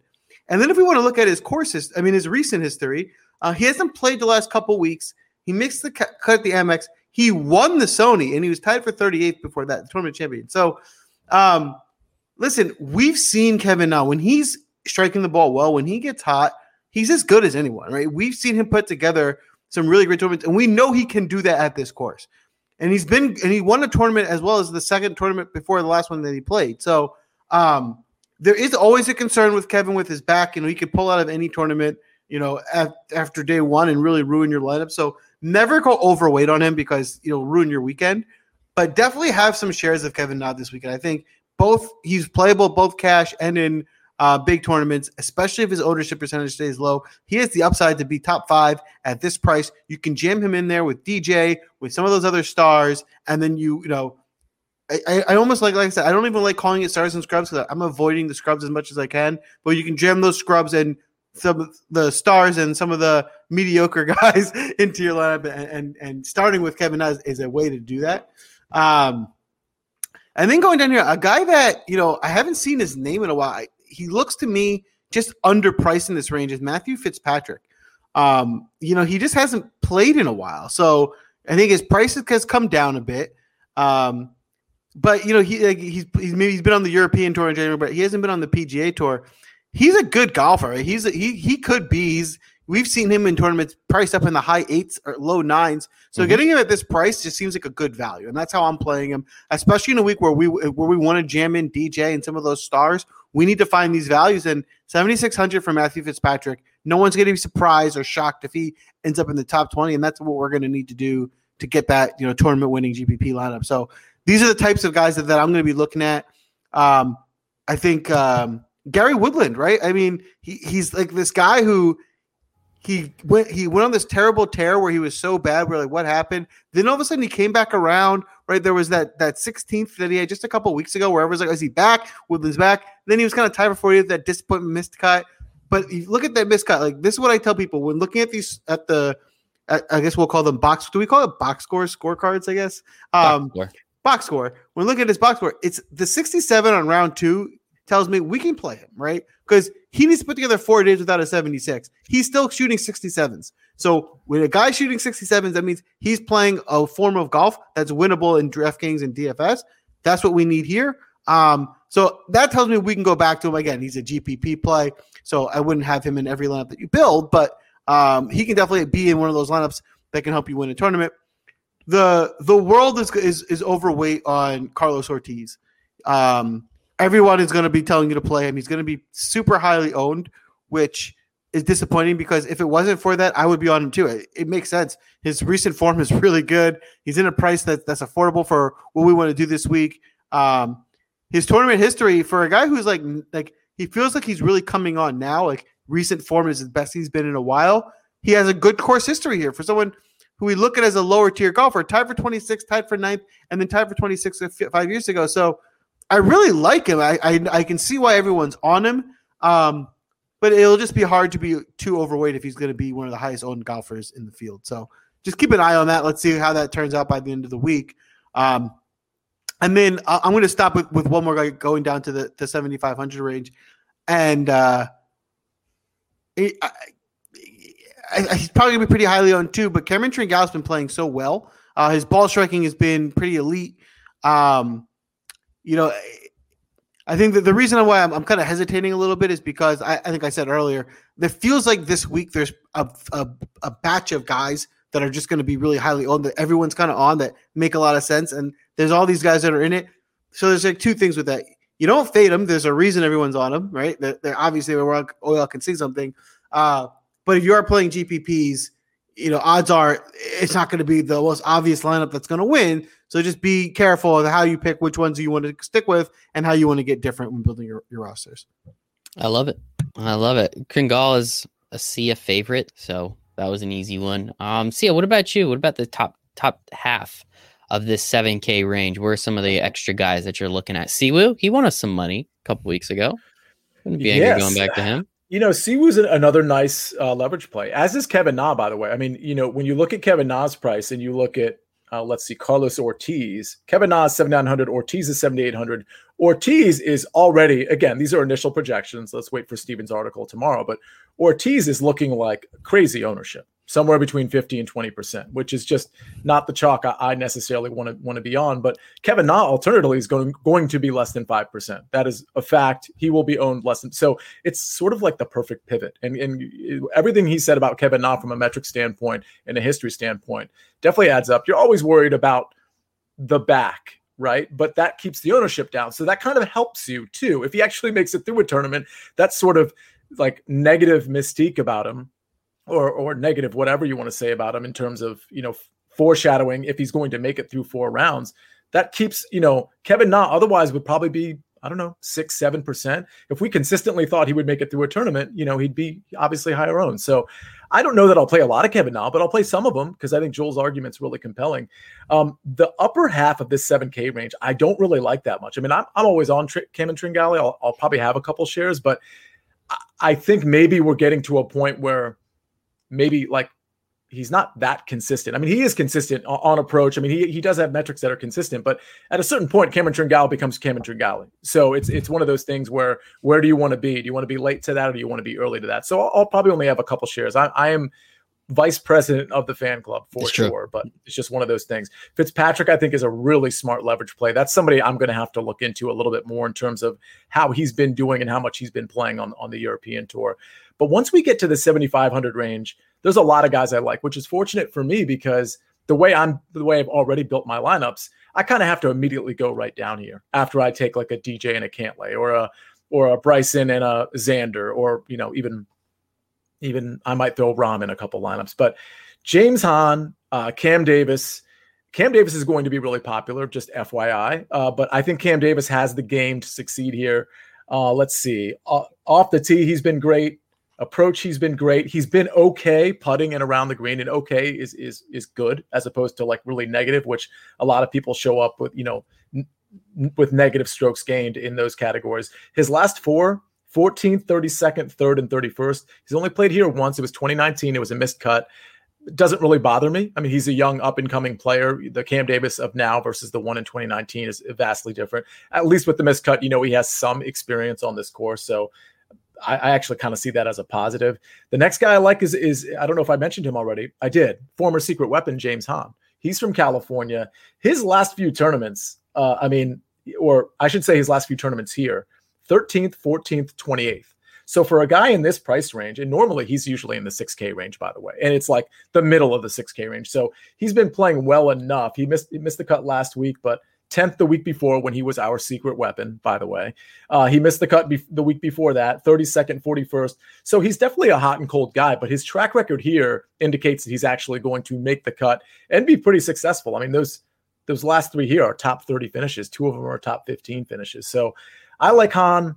And then, if we want to look at his course, his, I mean, his recent history, uh, he hasn't played the last couple weeks. He mixed the cut cut at the Amex. He won the Sony, and he was tied for 38th before that, the tournament champion. So, um, listen, we've seen Kevin Na when he's striking the ball well, when he gets hot, he's as good as anyone, right? We've seen him put together some really great tournaments, and we know he can do that at this course. And he's been and he won a tournament as well as the second tournament before the last one that he played. So um, there is always a concern with Kevin with his back. You know, he could pull out of any tournament, you know, af- after day one and really ruin your lineup. So never go overweight on him because you'll ruin your weekend. But definitely have some shares of Kevin Na this weekend. I think both he's playable both cash and in uh, big tournaments, especially if his ownership percentage stays low. He has the upside to be top five at this price. You can jam him in there with DJ, with some of those other stars, and then you, you know, I, I, almost like, like I said, I don't even like calling it stars and scrubs because I'm avoiding the scrubs as much as I can. But you can jam those scrubs and some the stars and some of the mediocre guys into your lineup, and and, and starting with Kevin Na is a way to do that. Um, and then going down here, a guy that you know I haven't seen his name in a while. He looks to me just underpriced in this range is Matthew Fitzpatrick. Um, you know, he just hasn't played in a while, so I think his price has come down a bit. Um, but you know, he like, he's he's maybe he's been on the European tour in January, but he hasn't been on the PGA tour. He's a good golfer. He's a, he he could be. He's we've seen him in tournaments priced up in the high eights or low nines. So Mhm. getting him at this price just seems like a good value, and that's how I'm playing him. Especially in a week where we where we want to jam in DJ and some of those stars. We need to find these values. And 7600 for Matthew Fitzpatrick. No one's going to be surprised or shocked if he ends up in the top 20, and that's what we're going to need to do to get that you know tournament winning GPP lineup. So these are the types of guys that, that I'm going to be looking at. Um, I think um, Gary Woodland, right? I mean, he, he's like this guy who he went he went on this terrible tear where he was so bad. We're like, what happened? Then all of a sudden he came back around. Right there was that that 16th that he had just a couple weeks ago, where everyone's like, is he back? Woodland's back. Then he was kind of tied before he had that disappointment missed cut. But you look at that missed cut. Like this is what I tell people when looking at these at the. I I guess we'll call them box. Do we call it box scores, scorecards? I guess. Um, Score. Box score. When looking at his box score, it's the 67 on round two tells me we can play him, right? Because he needs to put together four days without a 76. He's still shooting 67s. So when a guy shooting 67s, that means he's playing a form of golf that's winnable in DraftKings and DFS. That's what we need here. Um, so that tells me we can go back to him again. He's a GPP play, so I wouldn't have him in every lineup that you build, but um, he can definitely be in one of those lineups that can help you win a tournament the the world is is is overweight on Carlos Ortiz. Um, everyone is going to be telling you to play him. He's going to be super highly owned, which is disappointing because if it wasn't for that, I would be on him too. It, it makes sense. His recent form is really good. He's in a price that that's affordable for what we want to do this week. Um, his tournament history for a guy who's like like he feels like he's really coming on now. Like recent form is the best he's been in a while. He has a good course history here for someone who we look at as a lower tier golfer, tied for 26, tied for ninth, and then tied for 26 five years ago. So I really like him. I I, I can see why everyone's on him. Um, but it'll just be hard to be too overweight if he's going to be one of the highest owned golfers in the field. So just keep an eye on that. Let's see how that turns out by the end of the week. Um, and then I'm going to stop with, with one more guy going down to the, the 7,500 range. And uh, it, I, I, he's probably to be pretty highly owned too. But Cameron Tringale has been playing so well. Uh, his ball striking has been pretty elite. Um, you know, I think that the reason why I'm, I'm kind of hesitating a little bit is because I, I, think I said earlier, that feels like this week there's a, a, a batch of guys that are just going to be really highly owned that everyone's kind of on that make a lot of sense. And there's all these guys that are in it. So there's like two things with that. You don't fade them. There's a reason everyone's on them, right? They're, they're obviously where oil can see something. Uh, but if you are playing GPPs, you know, odds are it's not going to be the most obvious lineup that's going to win. So just be careful of how you pick which ones you want to stick with and how you want to get different when building your, your rosters. I love it. I love it. Tringale is a Sia favorite, so that was an easy one. Um, Sia, what about you? What about the top top half of this 7K range? Where are some of the extra guys that you're looking at? Si Woo, he won us some money a couple weeks ago. Wouldn't be angry yes. going back to him. You know, Si Woo's another nice uh, leverage play, as is Kevin Na, by the way. I mean, you know, when you look at Kevin Na's price and you look at, uh, let's see, Carlos Ortiz, Kevin Na is 7,900, Ortiz is 7,800. Ortiz is already, again, these are initial projections. Let's wait for Steven's article tomorrow, but Ortiz is looking like crazy ownership somewhere between 50 and 20%, which is just not the chalk I, I necessarily want to want to be on. But Kevin Na alternatively is going going to be less than 5%. That is a fact. He will be owned less than so it's sort of like the perfect pivot. And and everything he said about Kevin Na from a metric standpoint and a history standpoint definitely adds up. You're always worried about the back right? But that keeps the ownership down. So that kind of helps you too. If he actually makes it through a tournament, that's sort of like negative mystique about him or or negative, whatever you want to say about him in terms of you know foreshadowing if he's going to make it through four rounds. That keeps you know Kevin Na otherwise would probably be I don't know six seven percent. If we consistently thought he would make it through a tournament, you know he'd be obviously higher owned. So I don't know that I'll play a lot of Kevin Na, but I'll play some of them because I think Joel's argument's really compelling. Um, the upper half of this 7K range, I don't really like that much. I mean, I'm, I'm always on Tr- Cameron Tringale. I'll, I'll probably have a couple shares, but I, I think maybe we're getting to a point where maybe like he's not that consistent. I mean, he is consistent on, on, approach. I mean, he, he does have metrics that are consistent, but at a certain point, Cameron Tringale becomes Cameron Tringale. So it's it's one of those things where where do you want to be? Do you want to be late to that, or do you want to be early to that? So I'll, I'll probably only have a couple shares. I, I am vice president of the fan club for it's sure, true. but it's just one of those things. Fitzpatrick, I think, is a really smart leverage play. That's somebody I'm going to have to look into a little bit more in terms of how he's been doing and how much he's been playing on on the European tour. But once we get to the 7,500 range there's a lot of guys I like, which is fortunate for me because the way I'm the way I've already built my lineups, I kind of have to immediately go right down here after I take like a DJ and a Cantlay or a or a Bryson and a Xander or you know even even I might throw Rahm in a couple lineups, but James Hahn, uh, Cam Davis. Cam Davis is going to be really popular, just FYI. Uh, but I think Cam Davis has the game to succeed here. Uh, let's see. Uh, off the tee, he's been great approach he's been great. He's been okay putting and around the green and okay is is is good as opposed to like really negative which a lot of people show up with you know n- with negative strokes gained in those categories. His last four 14th 32nd 3rd and 31st he's only played here once. It was 2019 it was a missed cut. Doesn't really bother me. I mean he's a young up and coming player. The cam davis of now versus the one in 2019 is vastly different. At least with the missed cut you know he has some experience on this course. So I, I actually kind of see that as a positive. The next guy I like is is I don't know if I mentioned him already. I did. Former secret weapon James Hahn. He's from California. His last few tournaments, uh, I mean, or I should say his last few tournaments here, 13th, 14th, 28th. So for a guy in this price range, and normally he's usually in the 6K range, by the way, and it's like the middle of the 6K range. So he's been playing well enough. He missed he missed the cut last week, but 10th the week before when he was our secret weapon, by the way. Uh, he missed the cut be- the week before that, 32nd, 41st. So he's definitely a hot and cold guy, but his track record here indicates that he's actually going to make the cut and be pretty successful. I mean, those those last three here are top 30 finishes. Two of them are top 15 finishes. So I like Hahn.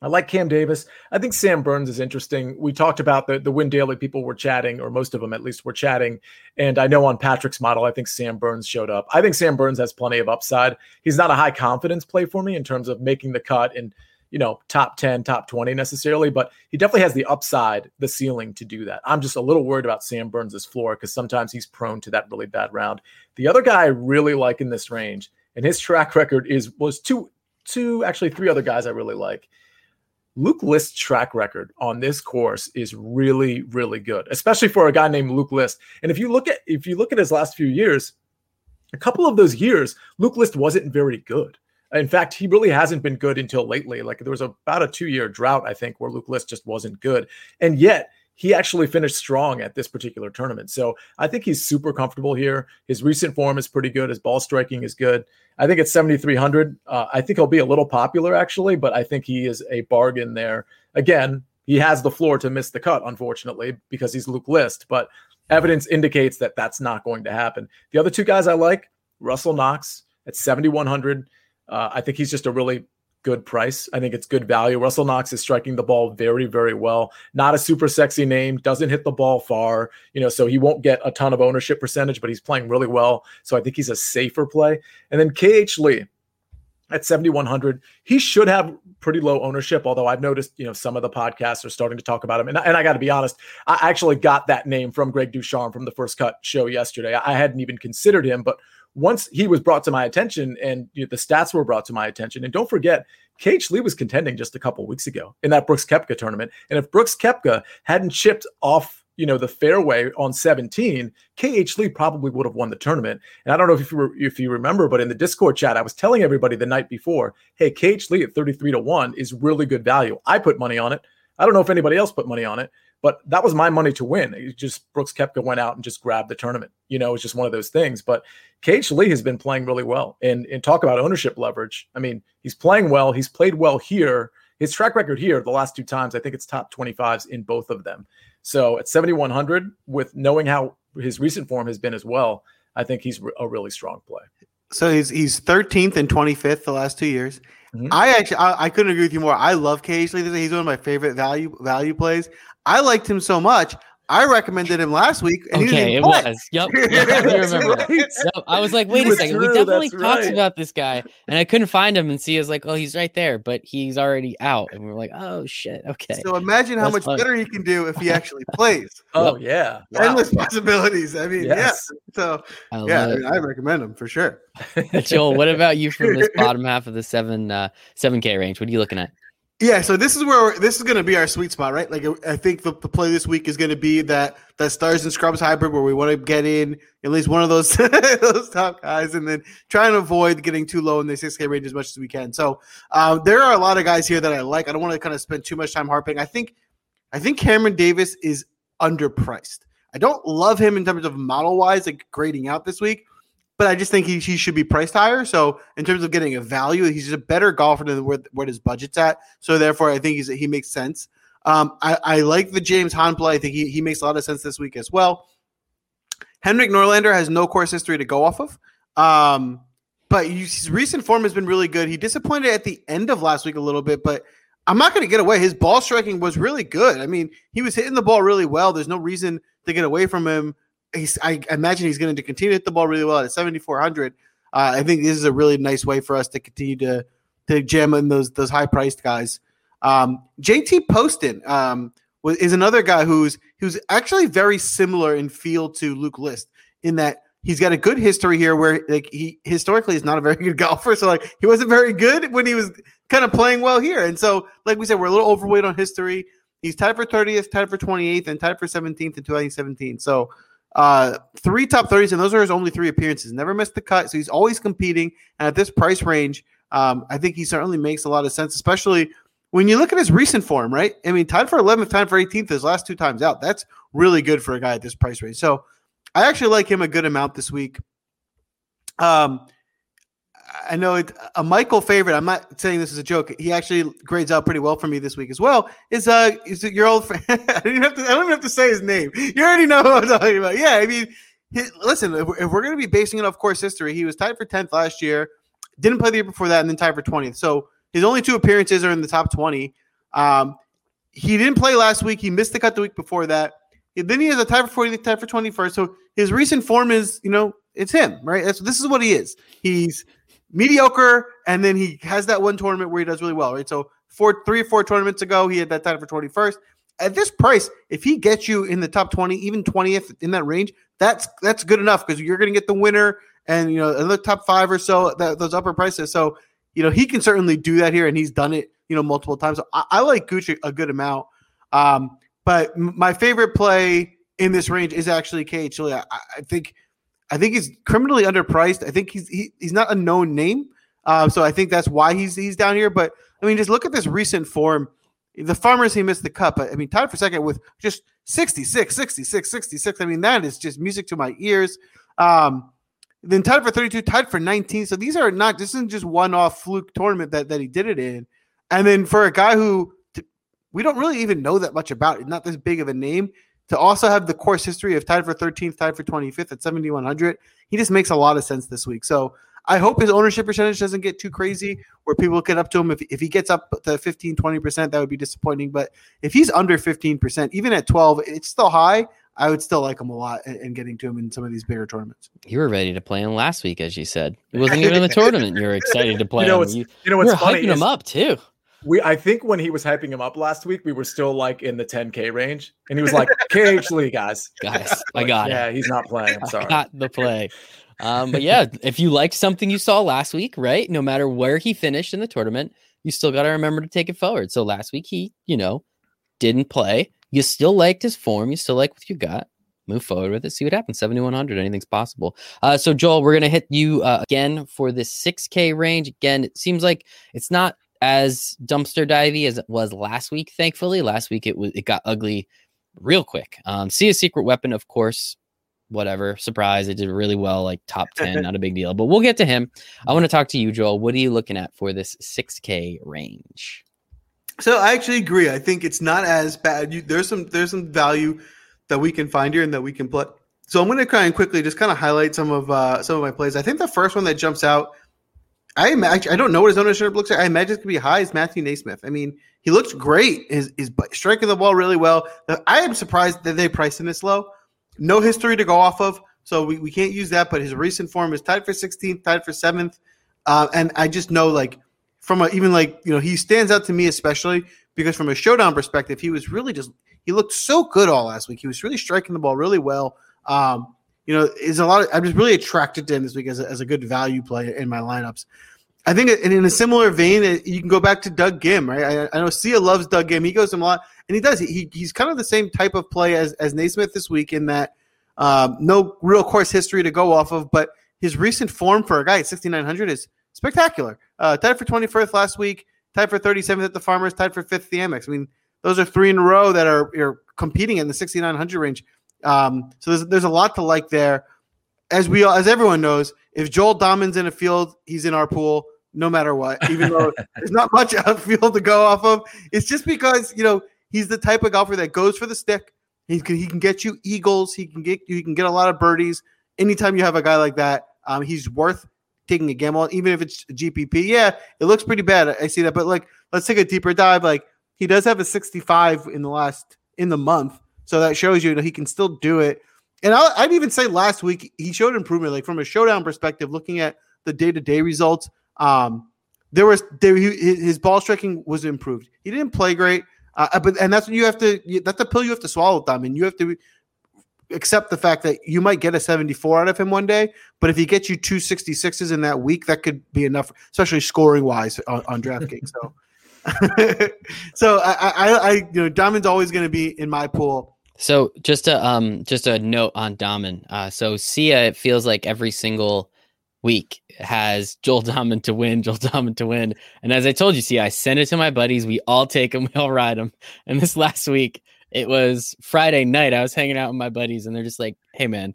I like Cam Davis. I think Sam Burns is interesting. We talked about the the Win Daily people were chatting, or most of them at least were chatting. And I know on Patrick's model, I think Sam Burns showed up. I think Sam Burns has plenty of upside. He's not a high confidence play for me in terms of making the cut and you know top 10 top 20 necessarily but he definitely has the upside the ceiling to do that i'm just a little worried about sam burns's floor because sometimes he's prone to that really bad round the other guy i really like in this range and his track record is was two two actually three other guys i really like Luke List's track record on this course is really, really good, especially for a guy named Luke List. And if you look at if you look at his last few years, a couple of those years, Luke List wasn't very good. In fact, he really hasn't been good until lately. Like there was about a two-year drought, I think, where Luke List just wasn't good. And yet he actually finished strong at this particular tournament. So I think he's super comfortable here. His recent form is pretty good. His ball striking is good. I think it's 7,300. Uh, I think he'll be a little popular actually, but I think he is a bargain there. Again, he has the floor to miss the cut, unfortunately, because he's Luke List, but evidence indicates that that's not going to happen. The other two guys I like, Russell Knox at 7,100. Uh, I think he's just a really good price. I think it's good value. Russell Knox is striking the ball very, very well. Not a super sexy name, doesn't hit the ball far, you know, so he won't get a ton of ownership percentage, but he's playing really well. So I think he's a safer play. And then KH Lee at 7100 he should have pretty low ownership although i've noticed you know some of the podcasts are starting to talk about him and, and i got to be honest i actually got that name from greg ducharme from the first cut show yesterday i hadn't even considered him but once he was brought to my attention and you know, the stats were brought to my attention, and don't forget, KH Lee was contending just a couple weeks ago in that Brooks Koepka tournament. And if Brooks Koepka hadn't chipped off, you know, the fairway on 17, KH Lee probably would have won the tournament. And I don't know if you were, if you remember, but in the Discord chat, I was telling everybody the night before, hey, KH Lee at 33 to 1 is really good value. I put money on it. I don't know if anybody else put money on it. But that was my money to win. It just Brooks Koepka went out and just grabbed the tournament. You know, it's just one of those things. But KH Lee has been playing really well. And and talk about ownership leverage. I mean, he's playing well. He's played well here. His track record here, the last two times, I think it's top 25s in both of them. So at 7,100, with knowing how his recent form has been as well, I think he's a really strong play. So he's he's 13th and 25th the last two years. Mm-hmm. I actually I, I, couldn't agree with you more. I love KH Lee. He's one of my favorite value value plays. I liked him so much. I recommended him last week. okay, it play. was. Yep. yep I remember. Right. Yep. I was like, wait a second. True, we definitely talked right. about this guy, and I couldn't find him and see. I was like, oh, he's right there, but he's already out, and we are like, oh shit. Okay. So imagine how much fun. better he can do if he actually plays. oh yeah, wow. endless possibilities. I mean, yes. yeah. So I yeah, I, mean, I, recommend him for sure. Joel, what about you from this bottom half of the seven uh, seven K range? What are you looking at? Yeah, so this is where this is going to be our sweet spot, right? Like I think the, the play this week is going to be that that stars and scrubs hybrid where we want to get in at least one of those those top guys, and then try and avoid getting too low in the six K range as much as we can. So uh, there are a lot of guys here that I like. I don't want to kind of spend too much time harping. I think I think Cameron Davis is underpriced. I don't love him in terms of model wise, like grading out this week but I just think he, he should be priced higher. So in terms of getting a value, he's a better golfer than where, where his budget's at. So therefore, I think he's, he makes sense. Um, I, I, like the James Hahn play. I think he, he makes a lot of sense this week as well. Henrik Norlander has no course history to go off of. Um, but his recent form has been really good. He disappointed at the end of last week a little bit, but I'm not going to get away. His ball striking was really good. I mean, he was hitting the ball really well. There's no reason to get away from him he's I imagine he's going to continue to hit the ball really well at 7400. Uh, I think this is a really nice way for us to continue to to jam in those those high priced guys. Um, JT Poston um, is another guy who's who's actually very similar in feel to Luke List in that he's got a good history here where like he historically is not a very good golfer. So like he wasn't very good when he was kind of playing well here. And so like we said, we're a little overweight on history. He's tied for 30th, tied for 28th, and tied for 17th in 2017. So uh, three top 30s, and those are his only three appearances. Never missed the cut, so he's always competing. And at this price range, um, I think he certainly makes a lot of sense, especially when you look at his recent form, right? I mean, tied for 11th, tied for 18th, his last two times out. That's really good for a guy at this price range. So I actually like him a good amount this week. Um, I know it, a Michael favorite. I'm not saying this is a joke. He actually grades out pretty well for me this week as well. Is uh, is your old friend? I don't have to. I don't even have to say his name. You already know who I'm talking about. Yeah, I mean, listen. If we're, we're going to be basing it off course history, he was tied for 10th last year. Didn't play the year before that, and then tied for 20th. So his only two appearances are in the top 20. Um, he didn't play last week. He missed the cut the week before that. Then he has a tie for 40, tie for 21st. So his recent form is, you know, it's him, right? That's, this is what he is. He's mediocre, and then he has that one tournament where he does really well, right? So four, three or four tournaments ago, he had that tie for 21st. At this price, if he gets you in the top 20, even 20th in that range, that's that's good enough because you're going to get the winner and you know the top five or so that those upper prices. So you know he can certainly do that here, and he's done it you know multiple times. So I, I like Gucci a good amount. Um, but my favorite play in this range is actually KH Lee. I, I, think I think he's criminally underpriced. I think he's he, he's not a known name, uh, so I think that's why he's he's down here. But I mean, just look at this recent form. The Farmers he missed the cut, but I mean, tied for second with just 66, 66, 66. I mean, that is just music to my ears. Um, then tied for 32, tied for 19. So these are not this isn't just one off fluke tournament that, that he did it in. And then for a guy who we don't really even know that much about, not this big of a name, to also have the course history of tied for 13th, tied for 25th at 7,100, he just makes a lot of sense this week. So I hope his ownership percentage doesn't get too crazy where people get up to him. If, if he gets up to 15, 20%, that would be disappointing. But if he's under 15%, even at 12, it's still high. I would still like him a lot and getting to him in some of these bigger tournaments. You were ready to play him last week, as you said. It wasn't even the tournament. You were excited to play you know, him. You, you know what's funny? hyping him up too we I think when he was hyping him up last week, we were still like in the 10k range, and he was like, "KH Lee, guys, guys, I got yeah, it. he's not playing. I'm sorry, not the play." Um, but yeah, if you liked something you saw last week, right? No matter where he finished in the tournament, you still got to remember to take it forward. So last week he, you know, didn't play. You still liked his form. You still like what you got. Move forward with it. See what happens. 7100. Anything's possible. Uh, so Joel, we're gonna hit you uh, again for this 6K range. Again, it seems like it's not as dumpster divey as it was last week. Thankfully, last week it was it got ugly real quick. Um, see a secret weapon, of course. Whatever surprise, it did really well, like top ten, not a big deal. But we'll get to him. I want to talk to you, Joel. What are you looking at for this six K range? So I actually agree. I think it's not as bad. You, there's some there's some value that we can find here and that we can play. So I'm going to try and quickly just kind of highlight some of uh, some of my plays. I think the first one that jumps out I imagine I don't know what his ownership looks like. I imagine it's gonna be high as Matthew NeSmith. I mean, he looks great. His is striking the ball really well. I am surprised that they priced him this low. No history to go off of, so we, we can't use that. But his recent form is tied for 16th, tied for seventh, uh, and I just know like from a, even like you know he stands out to me especially because from a showdown perspective, he was really just he looked so good all last week. He was really striking the ball really well. Um, you know, is a lot. Of, I'm just really attracted to him this week as a, as a good value play in my lineups. I think in a similar vein, you can go back to Doug Ghim, right? I, I know Sia loves Doug Ghim. He goes him a lot, and he does. He, he's kind of the same type of play as, as NeSmith this week in that um, no real course history to go off of, but his recent form for a guy at 6,900 is spectacular. Uh, tied for 21st last week, tied for 37th at the Farmers, tied for fifth at the Amex. I mean, those are three in a row that are, are competing in the 6,900 range. Um, so there's, there's a lot to like there. As we all as everyone knows, if Joel Dahmen's in a field, he's in our pool no matter what, even though there's not much outfield to go off of. It's just because, you know, he's the type of golfer that goes for the stick. He can, he can get you eagles. He can get you can get a lot of birdies. Anytime you have a guy like that, um, he's worth taking a gamble Even if it's GPP, yeah, it looks pretty bad. I see that, but like, let's take a deeper dive. Like, he does have a 65 in the last in the month, so that shows you, know, he can still do it. And i would even say last week he showed improvement. Like from a showdown perspective, looking at the day to day results, um, there was there his ball striking was improved. He didn't play great, uh, but and that's what you have to. That's the pill you have to swallow, them, and you have to accept the fact that you might get a 74 out of him one day. But if he gets you two 66s in that week, that could be enough, especially scoring wise on, on DraftKings. so, so I, I, I, you know, Dahmen's always going to be in my pool. So just a um, just a note on Dahmen. Uh, so Sia, it feels like every single week has Joel Dahmen to win, Joel Dahmen to win. And as I told you, see, I send it to my buddies. We all take them, we all ride them. And this last week, it was Friday night. I was hanging out with my buddies, and they're just like, "Hey, man,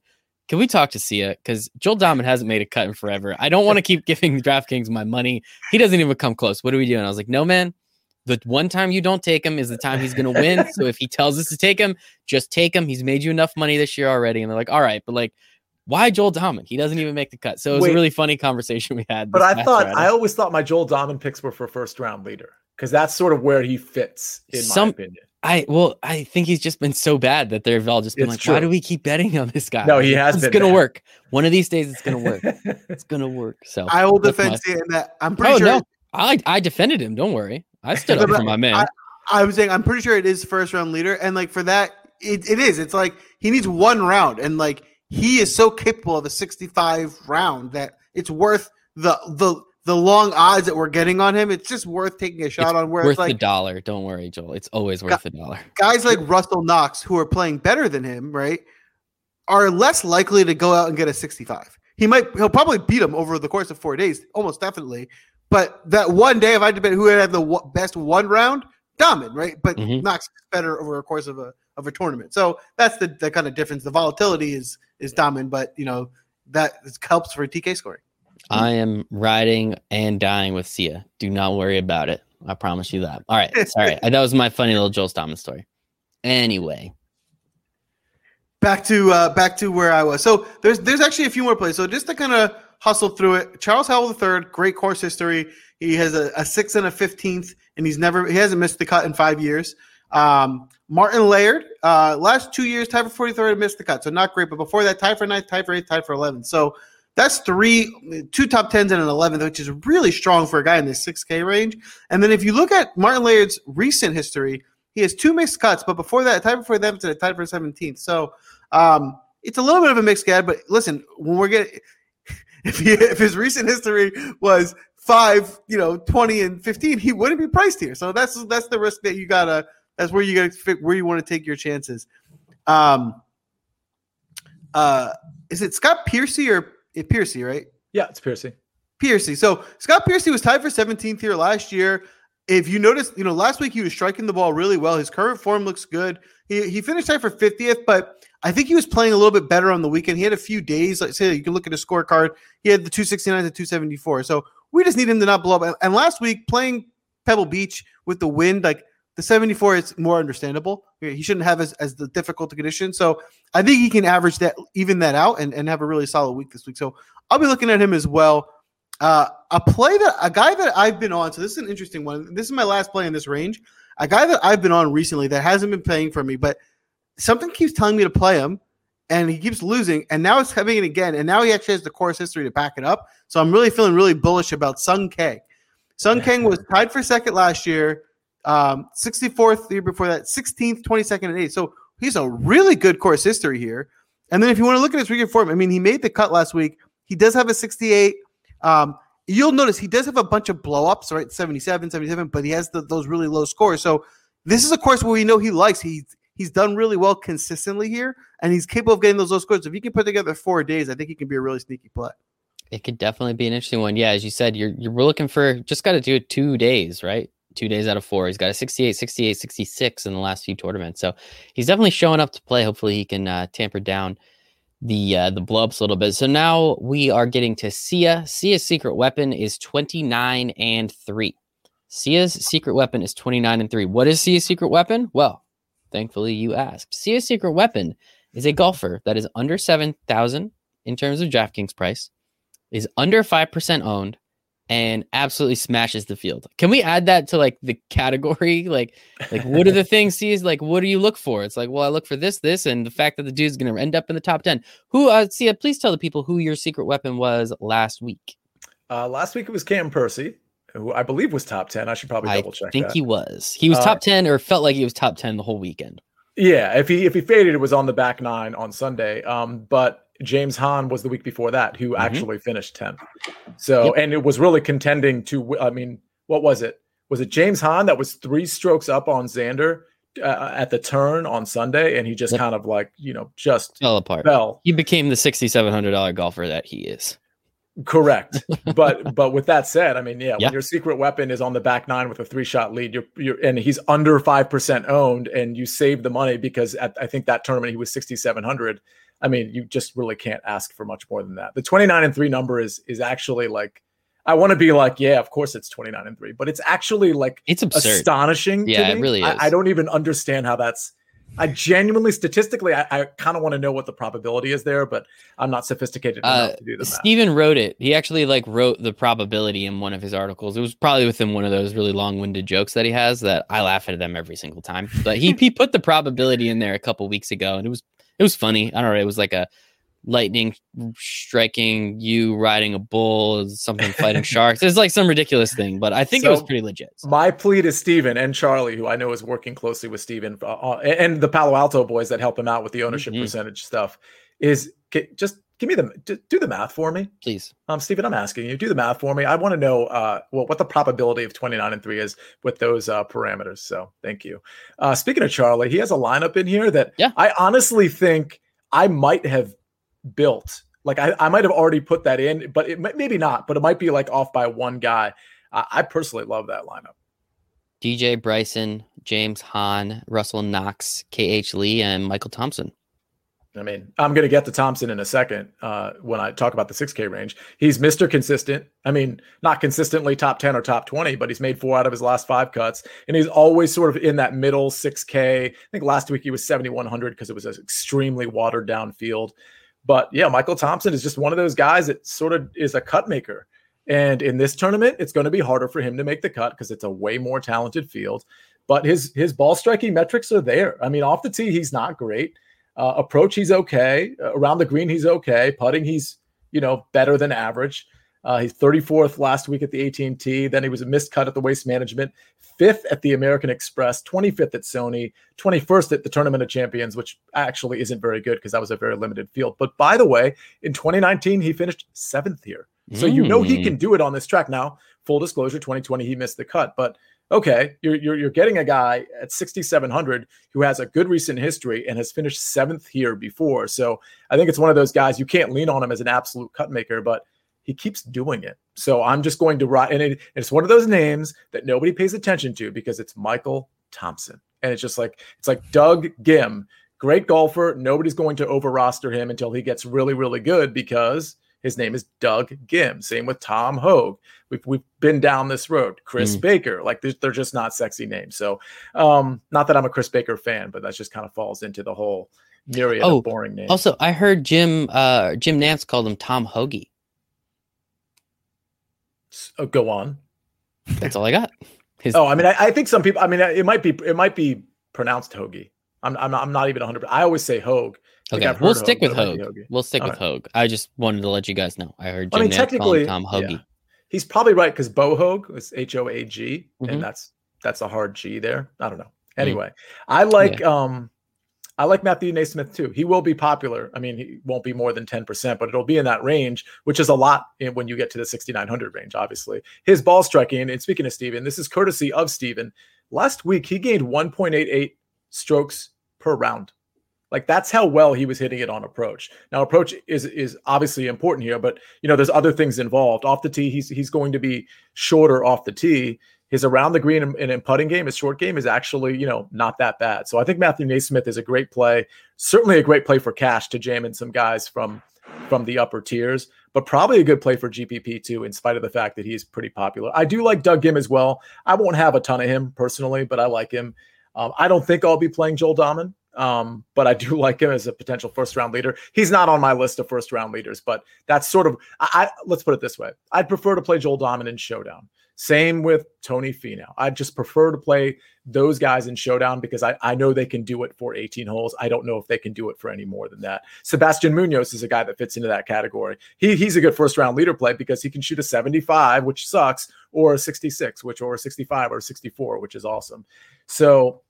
can we talk to Sia? Because Joel Dahmen hasn't made a cut in forever. I don't want to keep giving DraftKings my money. He doesn't even come close. What do we do?" And I was like, "No, man." The one time you don't take him is the time he's going to win. so if he tells us to take him, just take him. He's made you enough money this year already. And they're like, all right, but like why Joel Dahmen? He doesn't even make the cut. So it was Wait, a really funny conversation we had. But I thought Friday. I always thought my Joel Dahmen picks were for first round leader because that's sort of where he fits, in Some- my opinion. I well, I think he's just been so bad that they've all just been It's like, why do we keep betting on this guy? No, he has It's gonna bad. work. One of these days, it's gonna work. it's gonna work. So I will that's my- defend Sia that I'm oh, pretty Oh sure no, I I defended him. Don't worry, I stood up for my man. I- I was saying I'm pretty sure it is first round leader, and like for that, it, it is. It's like he needs one round, and like he is so capable of a 65 round that it's worth the the the long odds that we're getting on him. It's just worth taking a shot It's on. Where worth it's like the dollar. Don't worry, Joel. It's always worth the dollar. guys like Russell Knox, who are playing better than him, right, are less likely to go out and get a 65. He might, he'll probably beat him over the course of four days, almost definitely. But that one day, if I debate who have the w- best one round, Dahmen, right? But Mhm. Knox is better over a course of a of a tournament. So that's the, the kind of difference. The volatility is is Dahmen, but you know that helps for DK scoring. I am riding and dying with Sia. Do not worry about it. I promise you that. All right. Sorry. that was my funny little Joel Stockman story. Anyway, back to uh, back to where I was. So there's there's actually a few more plays. So just to kind of hustle through it, Charles Howell III, great course history. He has a, a sixth and a fifteenth, and he's never he hasn't missed the cut in five years. Um, Martin Laird, uh, last two years tied for forty third, missed the cut, so not great. But before that, tied for ninth, tied for eighth, tied for eleventh. So that's three, two top tens and an eleventh, which is really strong for a guy in the six K range. And then if you look at Martin Laird's recent history, he has two mixed cuts, but before that, tied them to the tied for seventeenth. So um, it's a little bit of a mixed gad, but listen, when we're getting if he, if his recent history was five, you know, twenty and fifteen, he wouldn't be priced here. So that's that's the risk that you gotta. That's where you gotta fit where you want to take your chances. Um, uh, is it Scott Piercy or eh, Piercy, right? Yeah, it's Piercy. Piercy. So Scott Piercy was tied for 17th here last year. If you notice, you know, last week he was striking the ball really well. His current form looks good. He, he finished tied for 50th, but I think he was playing a little bit better on the weekend. He had a few days. Like say, you can look at his scorecard. He had the 269 to 274. So we just need him to not blow up. And, last week playing Pebble Beach with the wind, like the 74 is more understandable. He shouldn't have as, as the difficult condition. So I think he can average that, even that out, and, and have a really solid week this week. So I'll be looking at him as well. Uh, a play that a guy that I've been on. So this is an interesting one. This is my last play in this range. A guy that I've been on recently that hasn't been playing for me, but something keeps telling me to play him, and he keeps losing. And now it's having it again. And now he actually has the course history to back it up. So I'm really feeling really bullish about Sung Kang. Sung Kang was tied for second last year, um, 64th the year before that, 16th, 22nd, and 8th. So he's a really good course history here. And then if you want to look at his weekend form, I mean, he made the cut last week. He does have a 68. Um, you'll notice he does have a bunch of blowups, right? 77, 77, but he has the, those really low scores. So this is a course where we know he likes. He's he's done really well consistently here, and he's capable of getting those low scores. If he can put together four days, I think he can be a really sneaky play. it could definitely be an interesting one. Yeah, as you said, you're you're looking for just got to do it two days, right? Two days out of four. He's got a 68, 68, 66 in the last few tournaments. So he's definitely showing up to play. Hopefully he can uh, tamper down the uh, the blowups a little bit. So now we are getting to Sia. Sia's secret weapon is 29 and 3. Sia's secret weapon is 29 and 3. What is Sia's secret weapon? Well, thankfully you asked. Sia's secret weapon is a golfer that is under 7,000 in terms of DraftKings price, is under 5% owned, and absolutely smashes the field. Can we add that to like the category? Like, like what are the things Sia's like? What do you look for? It's like, well, I look for this, this, and the fact that the dude's going to end up in the top 10. Who, uh, Sia, please tell the people who your secret weapon was last week. Uh, last week it was Cam Percy, who I believe was top 10. I should probably double check I think that. he was. He was Uh, top 10 or felt like he was top 10 the whole weekend. Yeah, if he if he faded, it was on the back nine on Sunday. Um, but James Hahn was the week before that, who Mhm. actually finished 10th. So, Yep. and it was really contending to, I mean, what was it? Was it James Hahn that was three strokes up on Xander uh, at the turn on Sunday? And he just Yep. kind of like, you know, just Fell apart. fell. He became the $6,700 golfer that he is. Correct. but but with that said, I mean, yeah, Yeah. when your secret weapon is on the back nine with a three shot lead, you're you're and he's under five percent owned, and you save the money because at, I think that tournament he was sixty seven hundred. I mean, you just really can't ask for much more than that. The twenty nine and three number is is actually like I want to be like, yeah, of course it's twenty nine and three, but it's actually like It's absurd. astonishing. to Yeah, it really I, is. I don't even understand how that's I genuinely, statistically, I, I kind of want to know what the probability is there, but I'm not sophisticated enough Uh, to do math. Steven wrote it. He actually like wrote the probability in one of his articles. It was probably within one of those really long-winded jokes that he has that I laugh at them every single time. But he he put the probability in there a couple weeks ago, and it was it was funny. I don't know. It was like a lightning striking you riding a bull, something fighting sharks. It's like some ridiculous thing, but I think it was pretty legit. So, My plea to Steven and Charlie, who I know is working closely with Steven uh, uh, and the Palo Alto boys that help him out with the ownership Mhm. percentage stuff, is just give me the do the math for me. please. Um, Steven, I'm asking you, do the math for me. I want to know uh, well, what the probability of 29 and 3 is with those uh, parameters. So thank you. Uh, speaking of Charlie, he has a lineup in here that Yeah. I honestly think I might have built. Like I, I might have already put that in, but it might, maybe not, but it might be like off by one guy. I, I personally love that lineup. DJ Bryson, James Hahn, Russell Knox, KH Lee, and Michael Thompson. I mean, I'm going to get to Thompson in a second uh, when I talk about the 6K range. He's Mr. Consistent. I mean, not consistently top 10 or top 20, but he's made four out of his last five cuts. And he's always sort of in that middle 6K. I think last week he was 7,100 because it was an extremely watered down field. But yeah, Michael Thompson is just one of those guys that sort of is a cut maker. And in this tournament, it's going to be harder for him to make the cut because it's a way more talented field. But his his ball striking metrics are there. I mean, off the tee, he's not great. Uh, approach, he's okay. Uh, around the green, he's okay. Putting, he's you know better than average. Uh, he's 34th last week at the AT&T. Then he was a missed cut at the Waste Management, fifth at the American Express, 25th at Sony, 21st at the Tournament of Champions, which actually isn't very good because that was a very limited field. But by the way, in 2019, he finished seventh here. So you know he Mm. can do it on this track. Now, full disclosure, 2020 he missed the cut, but okay, you're you're, you're getting a guy at 6700 who has a good recent history and has finished seventh here before. So I think it's one of those guys you can't lean on him as an absolute cut maker, but he keeps doing it. So I'm just going to write, and it, it's one of those names that nobody pays attention to because it's Michael Thompson, and it's just like it's like Doug Ghim, great golfer. Nobody's going to over roster him until he gets really really good because his name is Doug Ghim. Same with Tom Hoge. We've we've been down this road. Chris Mm. Baker, like they're, they're just not sexy names. So, um, not that I'm a Chris Baker fan, but that just kind of falls into the whole myriad Oh, of boring names. Also, I heard Jim uh, Jim Nantz called him Tom Hoagie. So, go on. That's all I got. His, Oh, I mean, I, I think some people. I mean, it might be it might be pronounced Hoagie. I'm I'm not, I'm not even 100. I always say Hoge. Okay, we'll stick Hoge, with but it might be Hoge. Hoagie. We'll stick All with Hoge. I just wanted to let you guys know. I heard I mean, technically, Tom yeah. He's probably right because Bo Hoag was H O A G, and that's that's a hard G there. I don't know. Mm. Anyway, I like um I like Matthew NeSmith too. He will be popular. I mean, he won't be more than 10%, but it'll be in that range, which is a lot when you get to the 6900 range, obviously. His ball striking, and speaking of Steven, this is courtesy of Steven. Last week he gained 1.88 strokes per round. Like that's how well he was hitting it on approach. Now approach is is obviously important here, but you know there's other things involved. Off the tee, he's he's going to be shorter off the tee. His around the green and, and in putting game, his short game is actually you know not that bad. So I think Matthew NeSmith is a great play. Certainly a great play for cash to jam in some guys from from the upper tiers, but probably a good play for GPP too, in spite of the fact that he's pretty popular. I do like Doug Ghim as well. I won't have a ton of him personally, but I like him. Um, I don't think I'll be playing Joel Dahmen, um, but I do like him as a potential first round leader. He's not on my list of first round leaders, but that's sort of I, I let's put it this way: I'd prefer to play Joel Dahmen in Showdown. Same with Tony Finau. I just prefer to play those guys in Showdown because I, I know they can do it for 18 holes. I don't know if they can do it for any more than that. Sebastian Munoz is a guy that fits into that category. He he's a good first round leader play because he can shoot a 75, which sucks, or a 66, which or a 65 or a 64, which is awesome. So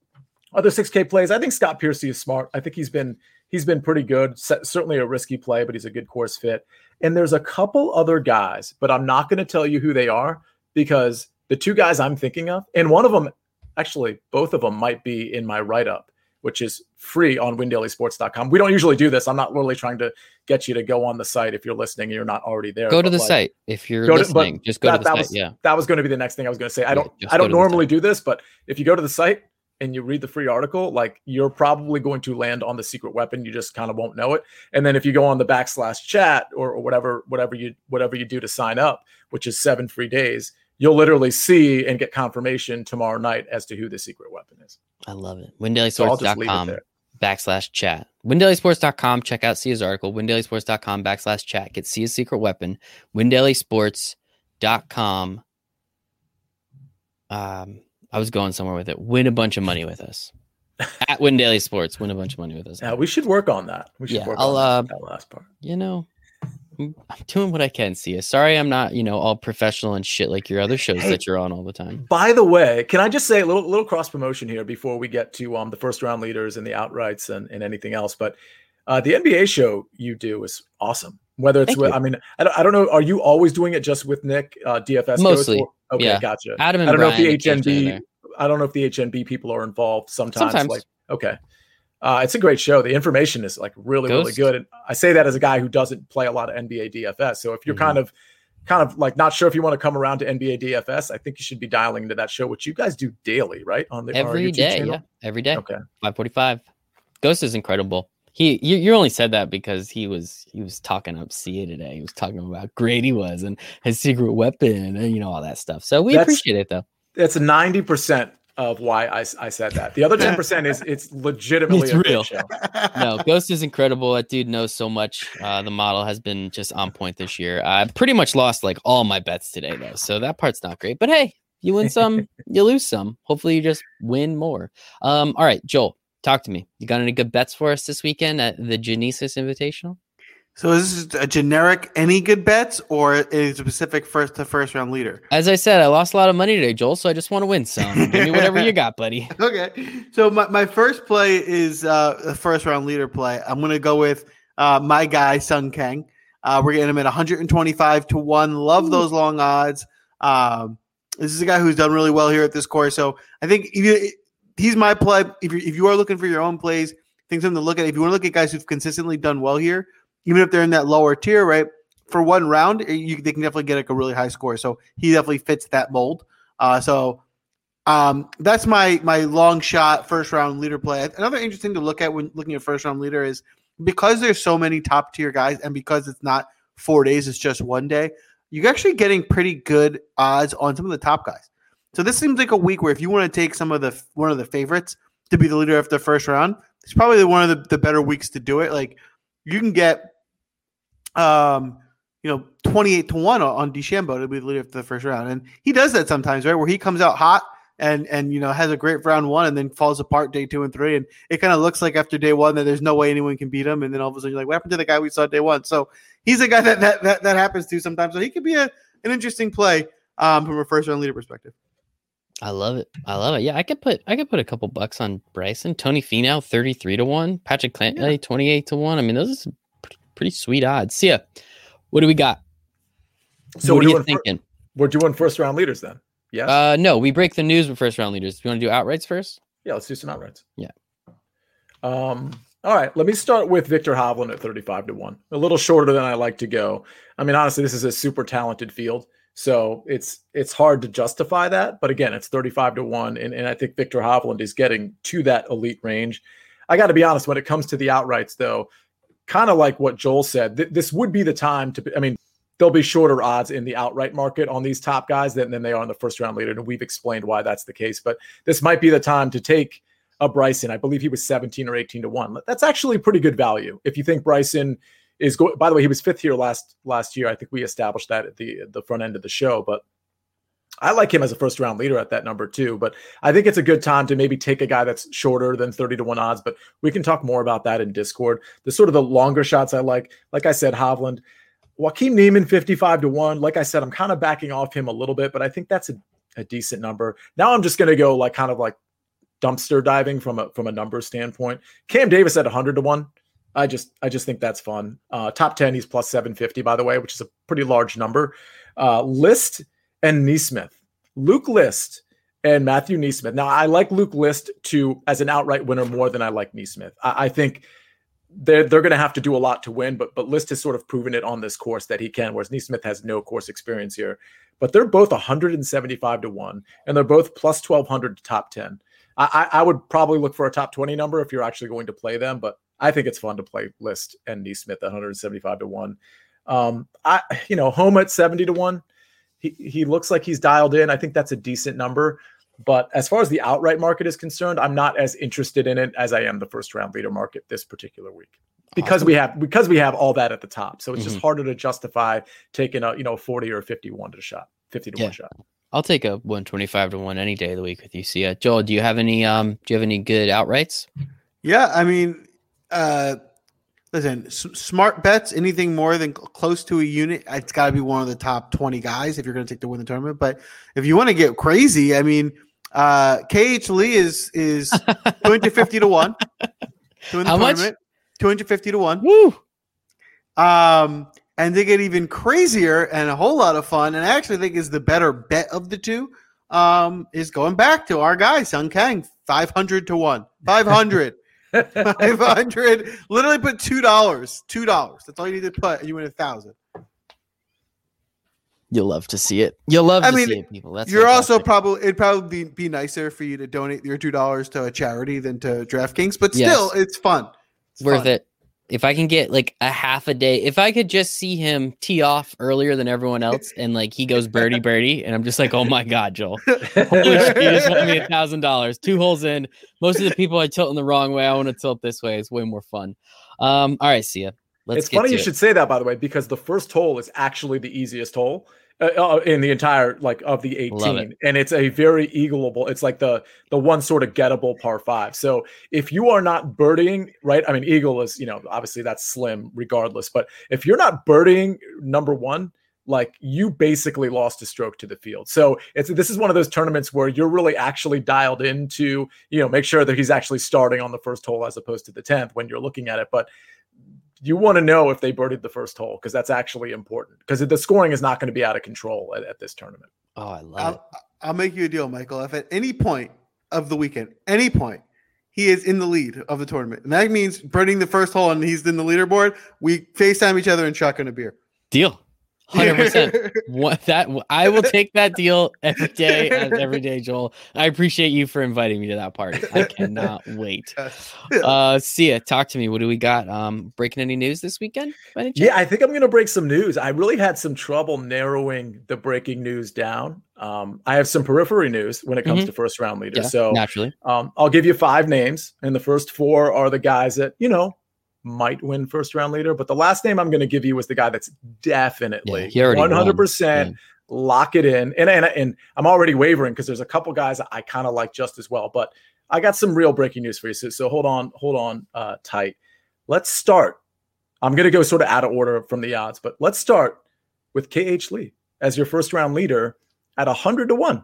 other 6K plays, I think Scott Piercy is smart. I think he's been he's been pretty good. Certainly a risky play, but he's a good course fit. And there's a couple other guys, but I'm not going to tell you who they are because the two guys I'm thinking of, and one of them, actually, both of them might be in my write up, which is free on windailysports.com. We don't usually do this. I'm not really trying to get you to go on the site if you're listening and you're not already there. Go to the like, site if you're go to- listening. just go that- to the that site. was- yeah. that was going to be the next thing I was going to say. I don't just I don't normally do this, but if you go to the site and you read the free article, like you're probably going to land on the secret weapon. You just kind of won't know it. And then if you go on the backslash chat or, or whatever, whatever you whatever you do to sign up, which is seven free days, you'll literally see and get confirmation tomorrow night as to who the secret weapon is. I love it. So I'll just leave it WinDailySports.com there. backslash chat. WinDailySports.com. Check out Sia's article. WinDailySports.com backslash chat. Get Sia's secret weapon. WinDailySports.com. Um, I was going somewhere with it. Win a bunch of money with us. At Win Daily Sports, win a bunch of money with us. Yeah, we should work on that. We should Yeah, work I'll, on uh, that last part. You know, I'm doing what I can, Sia. Sorry, I'm not, you know, all professional and shit like your other shows Hey. that you're on all the time. By the way, can I just say a little little cross promotion here before we get to um the first round leaders and the outrights and, and anything else? But uh, the NBA show you do is awesome. Whether it's Thank with, you. I mean, I don't, I don't know. Are you always doing it just with Nick uh, DFS? Mostly, okay, yeah. gotcha. Adam and I don't know if the HNB. I don't know if the HNB people are involved sometimes. Sometimes. Like, okay, uh, it's a great show. The information is like really, really good. And I say that as a guy who doesn't play a lot of NBA DFS. So if you're Mhm. kind of, kind of like not sure if you want to come around to NBA DFS, I think you should be dialing into that show, which you guys do daily, right? On the Every day, channel? yeah, every day. Okay. 545. Ghost is incredible. He you, you only said that because he was he was talking up Sia today. He was talking about how great he was and his secret weapon and you know all that stuff. So we That's- appreciate it though. It's ninety percent of why I, I said that. The other ten percent is it's legitimately It's a real. show. No, Ghost is incredible. That dude knows so much. Uh, the model has been just on point this year. I pretty much lost like all my bets today though, so that part's not great. But hey, you win some, you lose some. Hopefully, you just win more. Um, all right, Joel, talk to me. You got any good bets for us this weekend at the Genesis Invitational? So is this a generic any good bets or a specific first to first round leader? As I said, I lost a lot of money today, Joel, so I just want to win some. Give me whatever you got, buddy. Okay. So my, my first play is uh, a first round leader play. I'm going to go with uh, my guy, Sung Kang. Uh, we're getting him at 125 to 1. Love those long odds. Um, this is a guy who's done really well here at this course. So I think if you, he's my play. If, you if you are looking for your own plays, things something to look at. If you want to look at guys who've consistently done well here, even if they're in that lower tier, right? For one round, eh, you, they can definitely get like a really high score. So he definitely fits that mold. Uh, so um, that's my my long shot first round leader play. Another interesting to look at when looking at first round leader is because there's so many top tier guys, and because it's not four days, it's just one day. You're actually getting pretty good odds on some of the top guys. So this seems like a week where if you want to take some of the one of the favorites to be the leader of the first round, it's probably one of the, the better weeks to do it. Like you can get um you know 28 to 1 on DeChambeau to be the leader of the first round. And he does that sometimes, right? Where he comes out hot and and you know has a great round one and then falls apart day two and three. And it kind of looks like after day one that there's no way anyone can beat him. And then all of a sudden you're like, what happened to the guy we saw day one? So he's a guy that that that, that happens to sometimes. So he could be a, an interesting play um, from a first round leader perspective. I love it. I love it. Yeah, I could put I could put a couple bucks on Bryson, Tony Finau, thirty three to one, Patrick Cantlay, twenty eight to one. I mean, those are pretty, sweet odds. See ya. What do we got? So what we're you fir- thinking? we're doing first round leaders then. Yes. Uh, no, we break the news with first round leaders. You want to do outrights first? yeah, let's do some outrights. Yeah. Um, all right, let me start with Viktor Hovland at 35 to 1. A little shorter than I like to go. I mean, honestly, this is a super talented field. So it's it's hard to justify that. But again, it's 35 to 1. And, and I think Viktor Hovland is getting to that elite range. I got to be honest, when it comes to the outrights, though, kind of like what Joel said, th- this would be the time to I mean, there'll be shorter odds in the outright market on these top guys than, than they are in the first round leader. And we've explained why that's the case. But this might be the time to take a Bryson. I believe he was 17 or 18 to 1. That's actually pretty good value. If you think Bryson is going by the way, he was fifth here last last year. I think we established that at the the front end of the show, but I like him as a first round leader at that number too. But I think it's a good time to maybe take a guy that's shorter than 30 to 1 odds. But we can talk more about that in Discord. The sort of the longer shots I like, like I said, Hovland, Joaquin Niemann 55 to 1. Like I said, I'm kind of backing off him a little bit, but I think that's a, a decent number. Now I'm just gonna go like kind of like dumpster diving from a from a number standpoint. Cam Davis at 100 to 1. I just I just think that's fun. Uh, top 10, he's plus 750, by the way, which is a pretty large number. Uh, List and NeSmith. Luke List and Matthew NeSmith. Now I like Luke List to as an outright winner more than I like NeSmith. I, I think they're they're gonna have to do a lot to win, but but List has sort of proven it on this course that he can, whereas NeSmith has no course experience here. But they're both 175 to 1, and they're both plus 1200 to top 10. I, I would probably look for a top 20 number if you're actually going to play them, but I think it's fun to play List and NeSmith at 175 to 1. Um, I you know, home at 70 to 1. He he looks like he's dialed in. I think that's a decent number. But as far as the outright market is concerned, I'm not as interested in it as I am the first round leader market this particular week because Awesome. we have because we have all that at the top. So it's Mhm. just harder to justify taking a you know 40 or 51 to shot, 50 to Yeah. one shot. I'll take a 125 to 1 any day of the week with you. See. Joel, do you have any um do you have any good outrights? Yeah, I mean, uh, listen, s- smart bets, anything more than cl- close to a unit, it's got to be one of the top 20 guys if you're going to take to win the tournament. But if you want to get crazy, I mean, uh, KH Lee is is 250 to 1 to win the How much? 250 to 1. Woo! Um, and they get even crazier and a whole lot of fun. And I actually think is the better bet of the two. Um, is going back to our guy Sung Kang, five hundred to one, five hundred, five hundred. Literally put two dollars, two dollars. That's all you need to put, and you win a thousand. You'll love to see it. You'll love I to mean, see it, people. That's You're also probably it'd probably be, be nicer for you to donate your two dollars to a charity than to DraftKings, but Yes. still, it's fun. It's worth fun. it. If I can get like a half a day, if I could just see him tee off earlier than everyone else, and like he goes birdie birdie, and I'm just like, oh my god, Joel, you just won me a thousand dollars, two holes in. Most of the people I tilt in the wrong way. I want to tilt this way. It's way more fun. Um, all right, see ya. Let's it's funny you it. should say that by the way because the first hole is actually the easiest hole uh, uh, in the entire like of the Love 18 and it's a very eagleable it's like the the one sort of gettable par 5 so if you are not birdieing right i mean eagle is you know obviously that's slim regardless but if you're not birdieing number 1 like you basically lost a stroke to the field. So it's this is one of those tournaments where you're really actually dialed into, you know, make sure that he's actually starting on the first hole as opposed to the 10th when you're looking at it. But you want to know if they birdied the first hole because that's actually important because the scoring is not going to be out of control at, at this tournament. Oh, I love it. I'll, I'll make you a deal, Michael. If at any point of the weekend, any point, he is in the lead of the tournament, and that means birding the first hole and he's in the leaderboard, we FaceTime each other and shotgun a beer. Deal. Hundred percent. What that I will take that deal every day, every day, Joel. I appreciate you for inviting me to that party. I cannot wait. Uh, see ya. Talk to me. What do we got? Um, breaking any news this weekend? by any chance? Yeah, I think I'm going to break some news. I really had some trouble narrowing the breaking news down. Um, I have some periphery news when it comes Mhm. to first round leaders. Yeah, so naturally. um, I'll give you five names, and the first four are the guys that you know might win first round leader. But the last name I'm going to give you was the guy that's definitely won. 100 percent lock it in. And and and I'm already wavering because there's a couple guys I kind of like just as well. But I got some real breaking news for you. So, so hold on, hold on, uh, tight. Let's start. I'm going to go sort of out of order from the odds, but let's start with KH Lee as your first round leader at 100 to 1.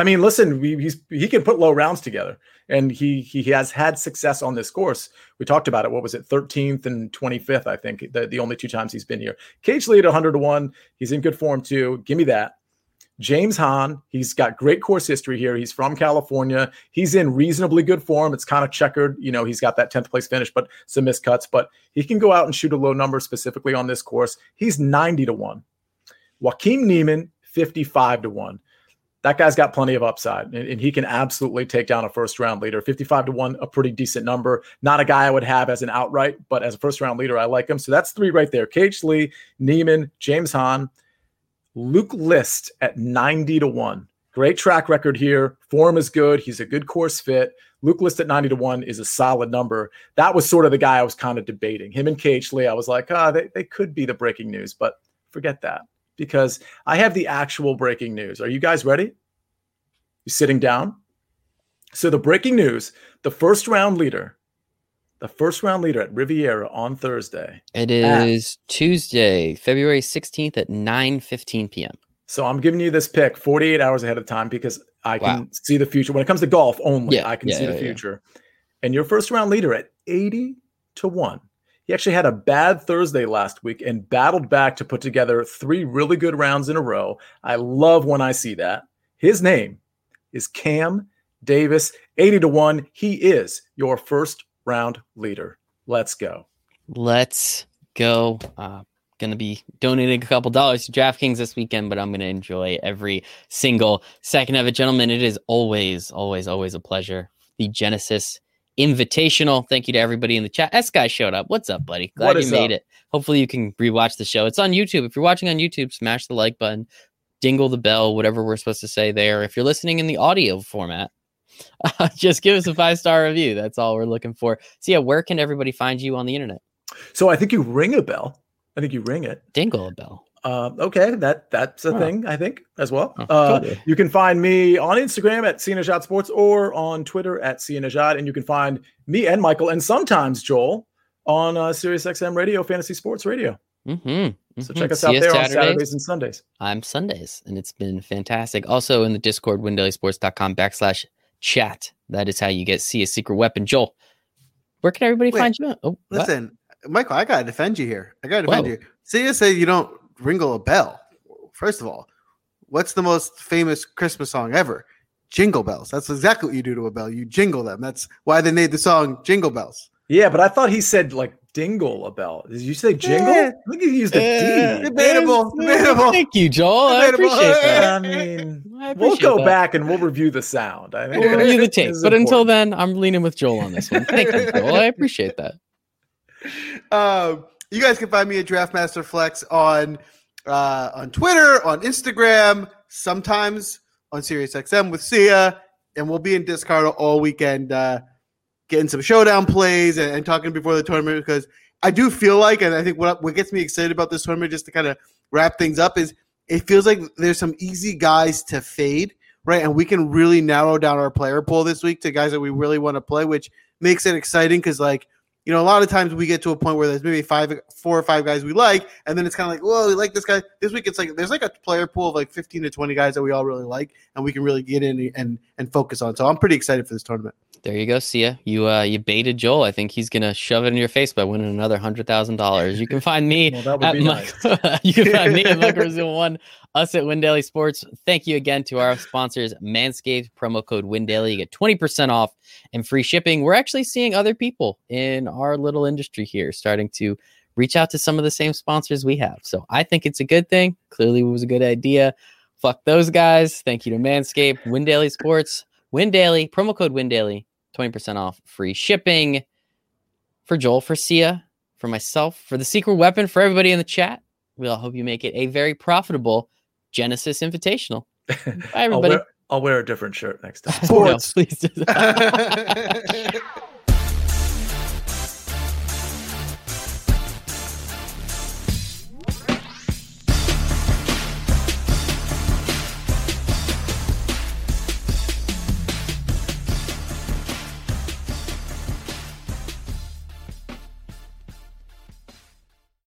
I mean, listen, we, he's he can put low rounds together, and he he has had success on this course. We talked about it. What was it, 13th and 25th? I think the, the only two times he's been here. Lee at 100 to one. He's in good form too. Give me that. James Hahn, he's got great course history here. He's from California. He's in reasonably good form. It's kind of checkered. You know, he's got that 10th place finish, but some miscuts. But he can go out and shoot a low number specifically on this course. He's 90 to 1. Joaquin Niemann, 55 to 1. That guy's got plenty of upside, and, and he can absolutely take down a first round leader. 55 to 1, a pretty decent number. Not a guy I would have as an outright, but as a first round leader, I like him. So that's three right there. KH Lee, Niemann, James Hahn, Luke List at 90 to 1. Great track record here. Form is good. He's a good course fit. Luke List at 90 to 1 is a solid number. That was sort of the guy I was kind of debating. Him and KH Lee, I was like, ah, they, they could be the breaking news, but forget that because I have the actual breaking news. Are you guys ready? You sitting down? So the breaking news, the first round leader, the first round leader at Riviera on Thursday. It is Tuesday, February 16th at 9 15 p.m. So I'm giving you this pick 48 hours ahead of time because I can Wow. see the future. When it comes to golf only, Yeah, I can yeah, see the yeah, yeah. future. And your first round leader at 80 to 1. He actually had a bad Thursday last week and battled back to put together three really good rounds in a row. I love when I see that. His name is Cam Davis, 80 to 1. He is your first round leader. Let's go. Let's go. Uh, gonna be donating a couple dollars to DraftKings this weekend, but I'm gonna enjoy every single second of it, gentlemen. It is always, always, always a pleasure. The Genesis Invitational. Thank you to everybody in the chat. S guy showed up. What's up, buddy? Glad you made up? it. Hopefully, you can rewatch the show. It's on YouTube. If you're watching on YouTube, smash the like button. dingle the bell, whatever we're supposed to say there. If you're listening in the audio format, uh, just give us a five star review. That's all we're looking for. So, yeah, where can everybody find you on the internet? So I think you ring a bell. I think you ring it. Dingle a bell. Uh, okay, that that's a Oh. thing I think as well. Oh, Uh, cool. you can find me on Instagram at SiaNejad Sports or on Twitter at SiaNejad, and you can find me and Michael and sometimes Joel on uh, SiriusXM Radio, Fantasy Sports Radio. Mm-hmm. So check us out there on Saturdays and Sundays. I'm Sundays, and it's been fantastic. Also in the Discord, windailysports.com backslash chat. That is how you get see a secret weapon. Joel, where can everybody Wait, find you? Oh, what? Listen, Michael, I gotta defend you here. I gotta defend Whoa. you. See, you say you don't ringle a bell. First of all, what's the most famous Christmas song ever? Jingle bells. That's exactly what you do to a bell. You jingle them. That's why they made the song Jingle Bells. Yeah, but I thought he said like dingle a bell. Did you say jingle? Yeah. I think he used a Yeah. D. Debatable, Uh, debatable. Thank you, Joel. I appreciate that. I mean, I we'll go that. back and we'll review the sound. I think We'll review the it's tape. But until then, I'm leaning with Joel on this one. Thank you, Joel. I appreciate that. Um, you guys can find me at Draftmaster Flex on uh, on Twitter, on Instagram, sometimes on SiriusXM with Sia, and we'll be in Discord all weekend, uh, getting some showdown plays and, and talking before the tournament because I do feel like, and I think what what gets me excited about this tournament, just to kind of wrap things up, is it feels like there's some easy guys to fade, right? And we can really narrow down our player pool this week to guys that we really want to play, which makes it exciting because like you know, a lot of times we get to a point where there's maybe five, four or five guys we like, and then it's kind of like, whoa, we like this guy. This week, it's like there's like a player pool of like 15 to 20 guys that we all really like, and we can really get in and and focus on. So I'm pretty excited for this tournament. There you go, Sia. You uh you baited Joel. I think he's gonna shove it in your face by winning another hundred thousand dollars. You can find me Well, at Mike. nice. you can find me at Mike Rasile One, us at Win Daily Sports. Thank you again to our sponsors, Manscaped. Promo code Win Daily. You get twenty percent off and free shipping. We're actually seeing other people in our little industry here starting to reach out to some of the same sponsors we have. So I think it's a good thing. Clearly, it was a good idea. Fuck those guys. Thank you to Manscaped, Win Daily Sports, Win Daily. Promo code Win Daily. 20% off free shipping for Joel, for Sia, for myself, for the secret weapon, for everybody in the chat. We all hope you make it a very profitable Genesis Invitational. Bye, I'll everybody. wear, I'll wear a different shirt next time. No, please. do that.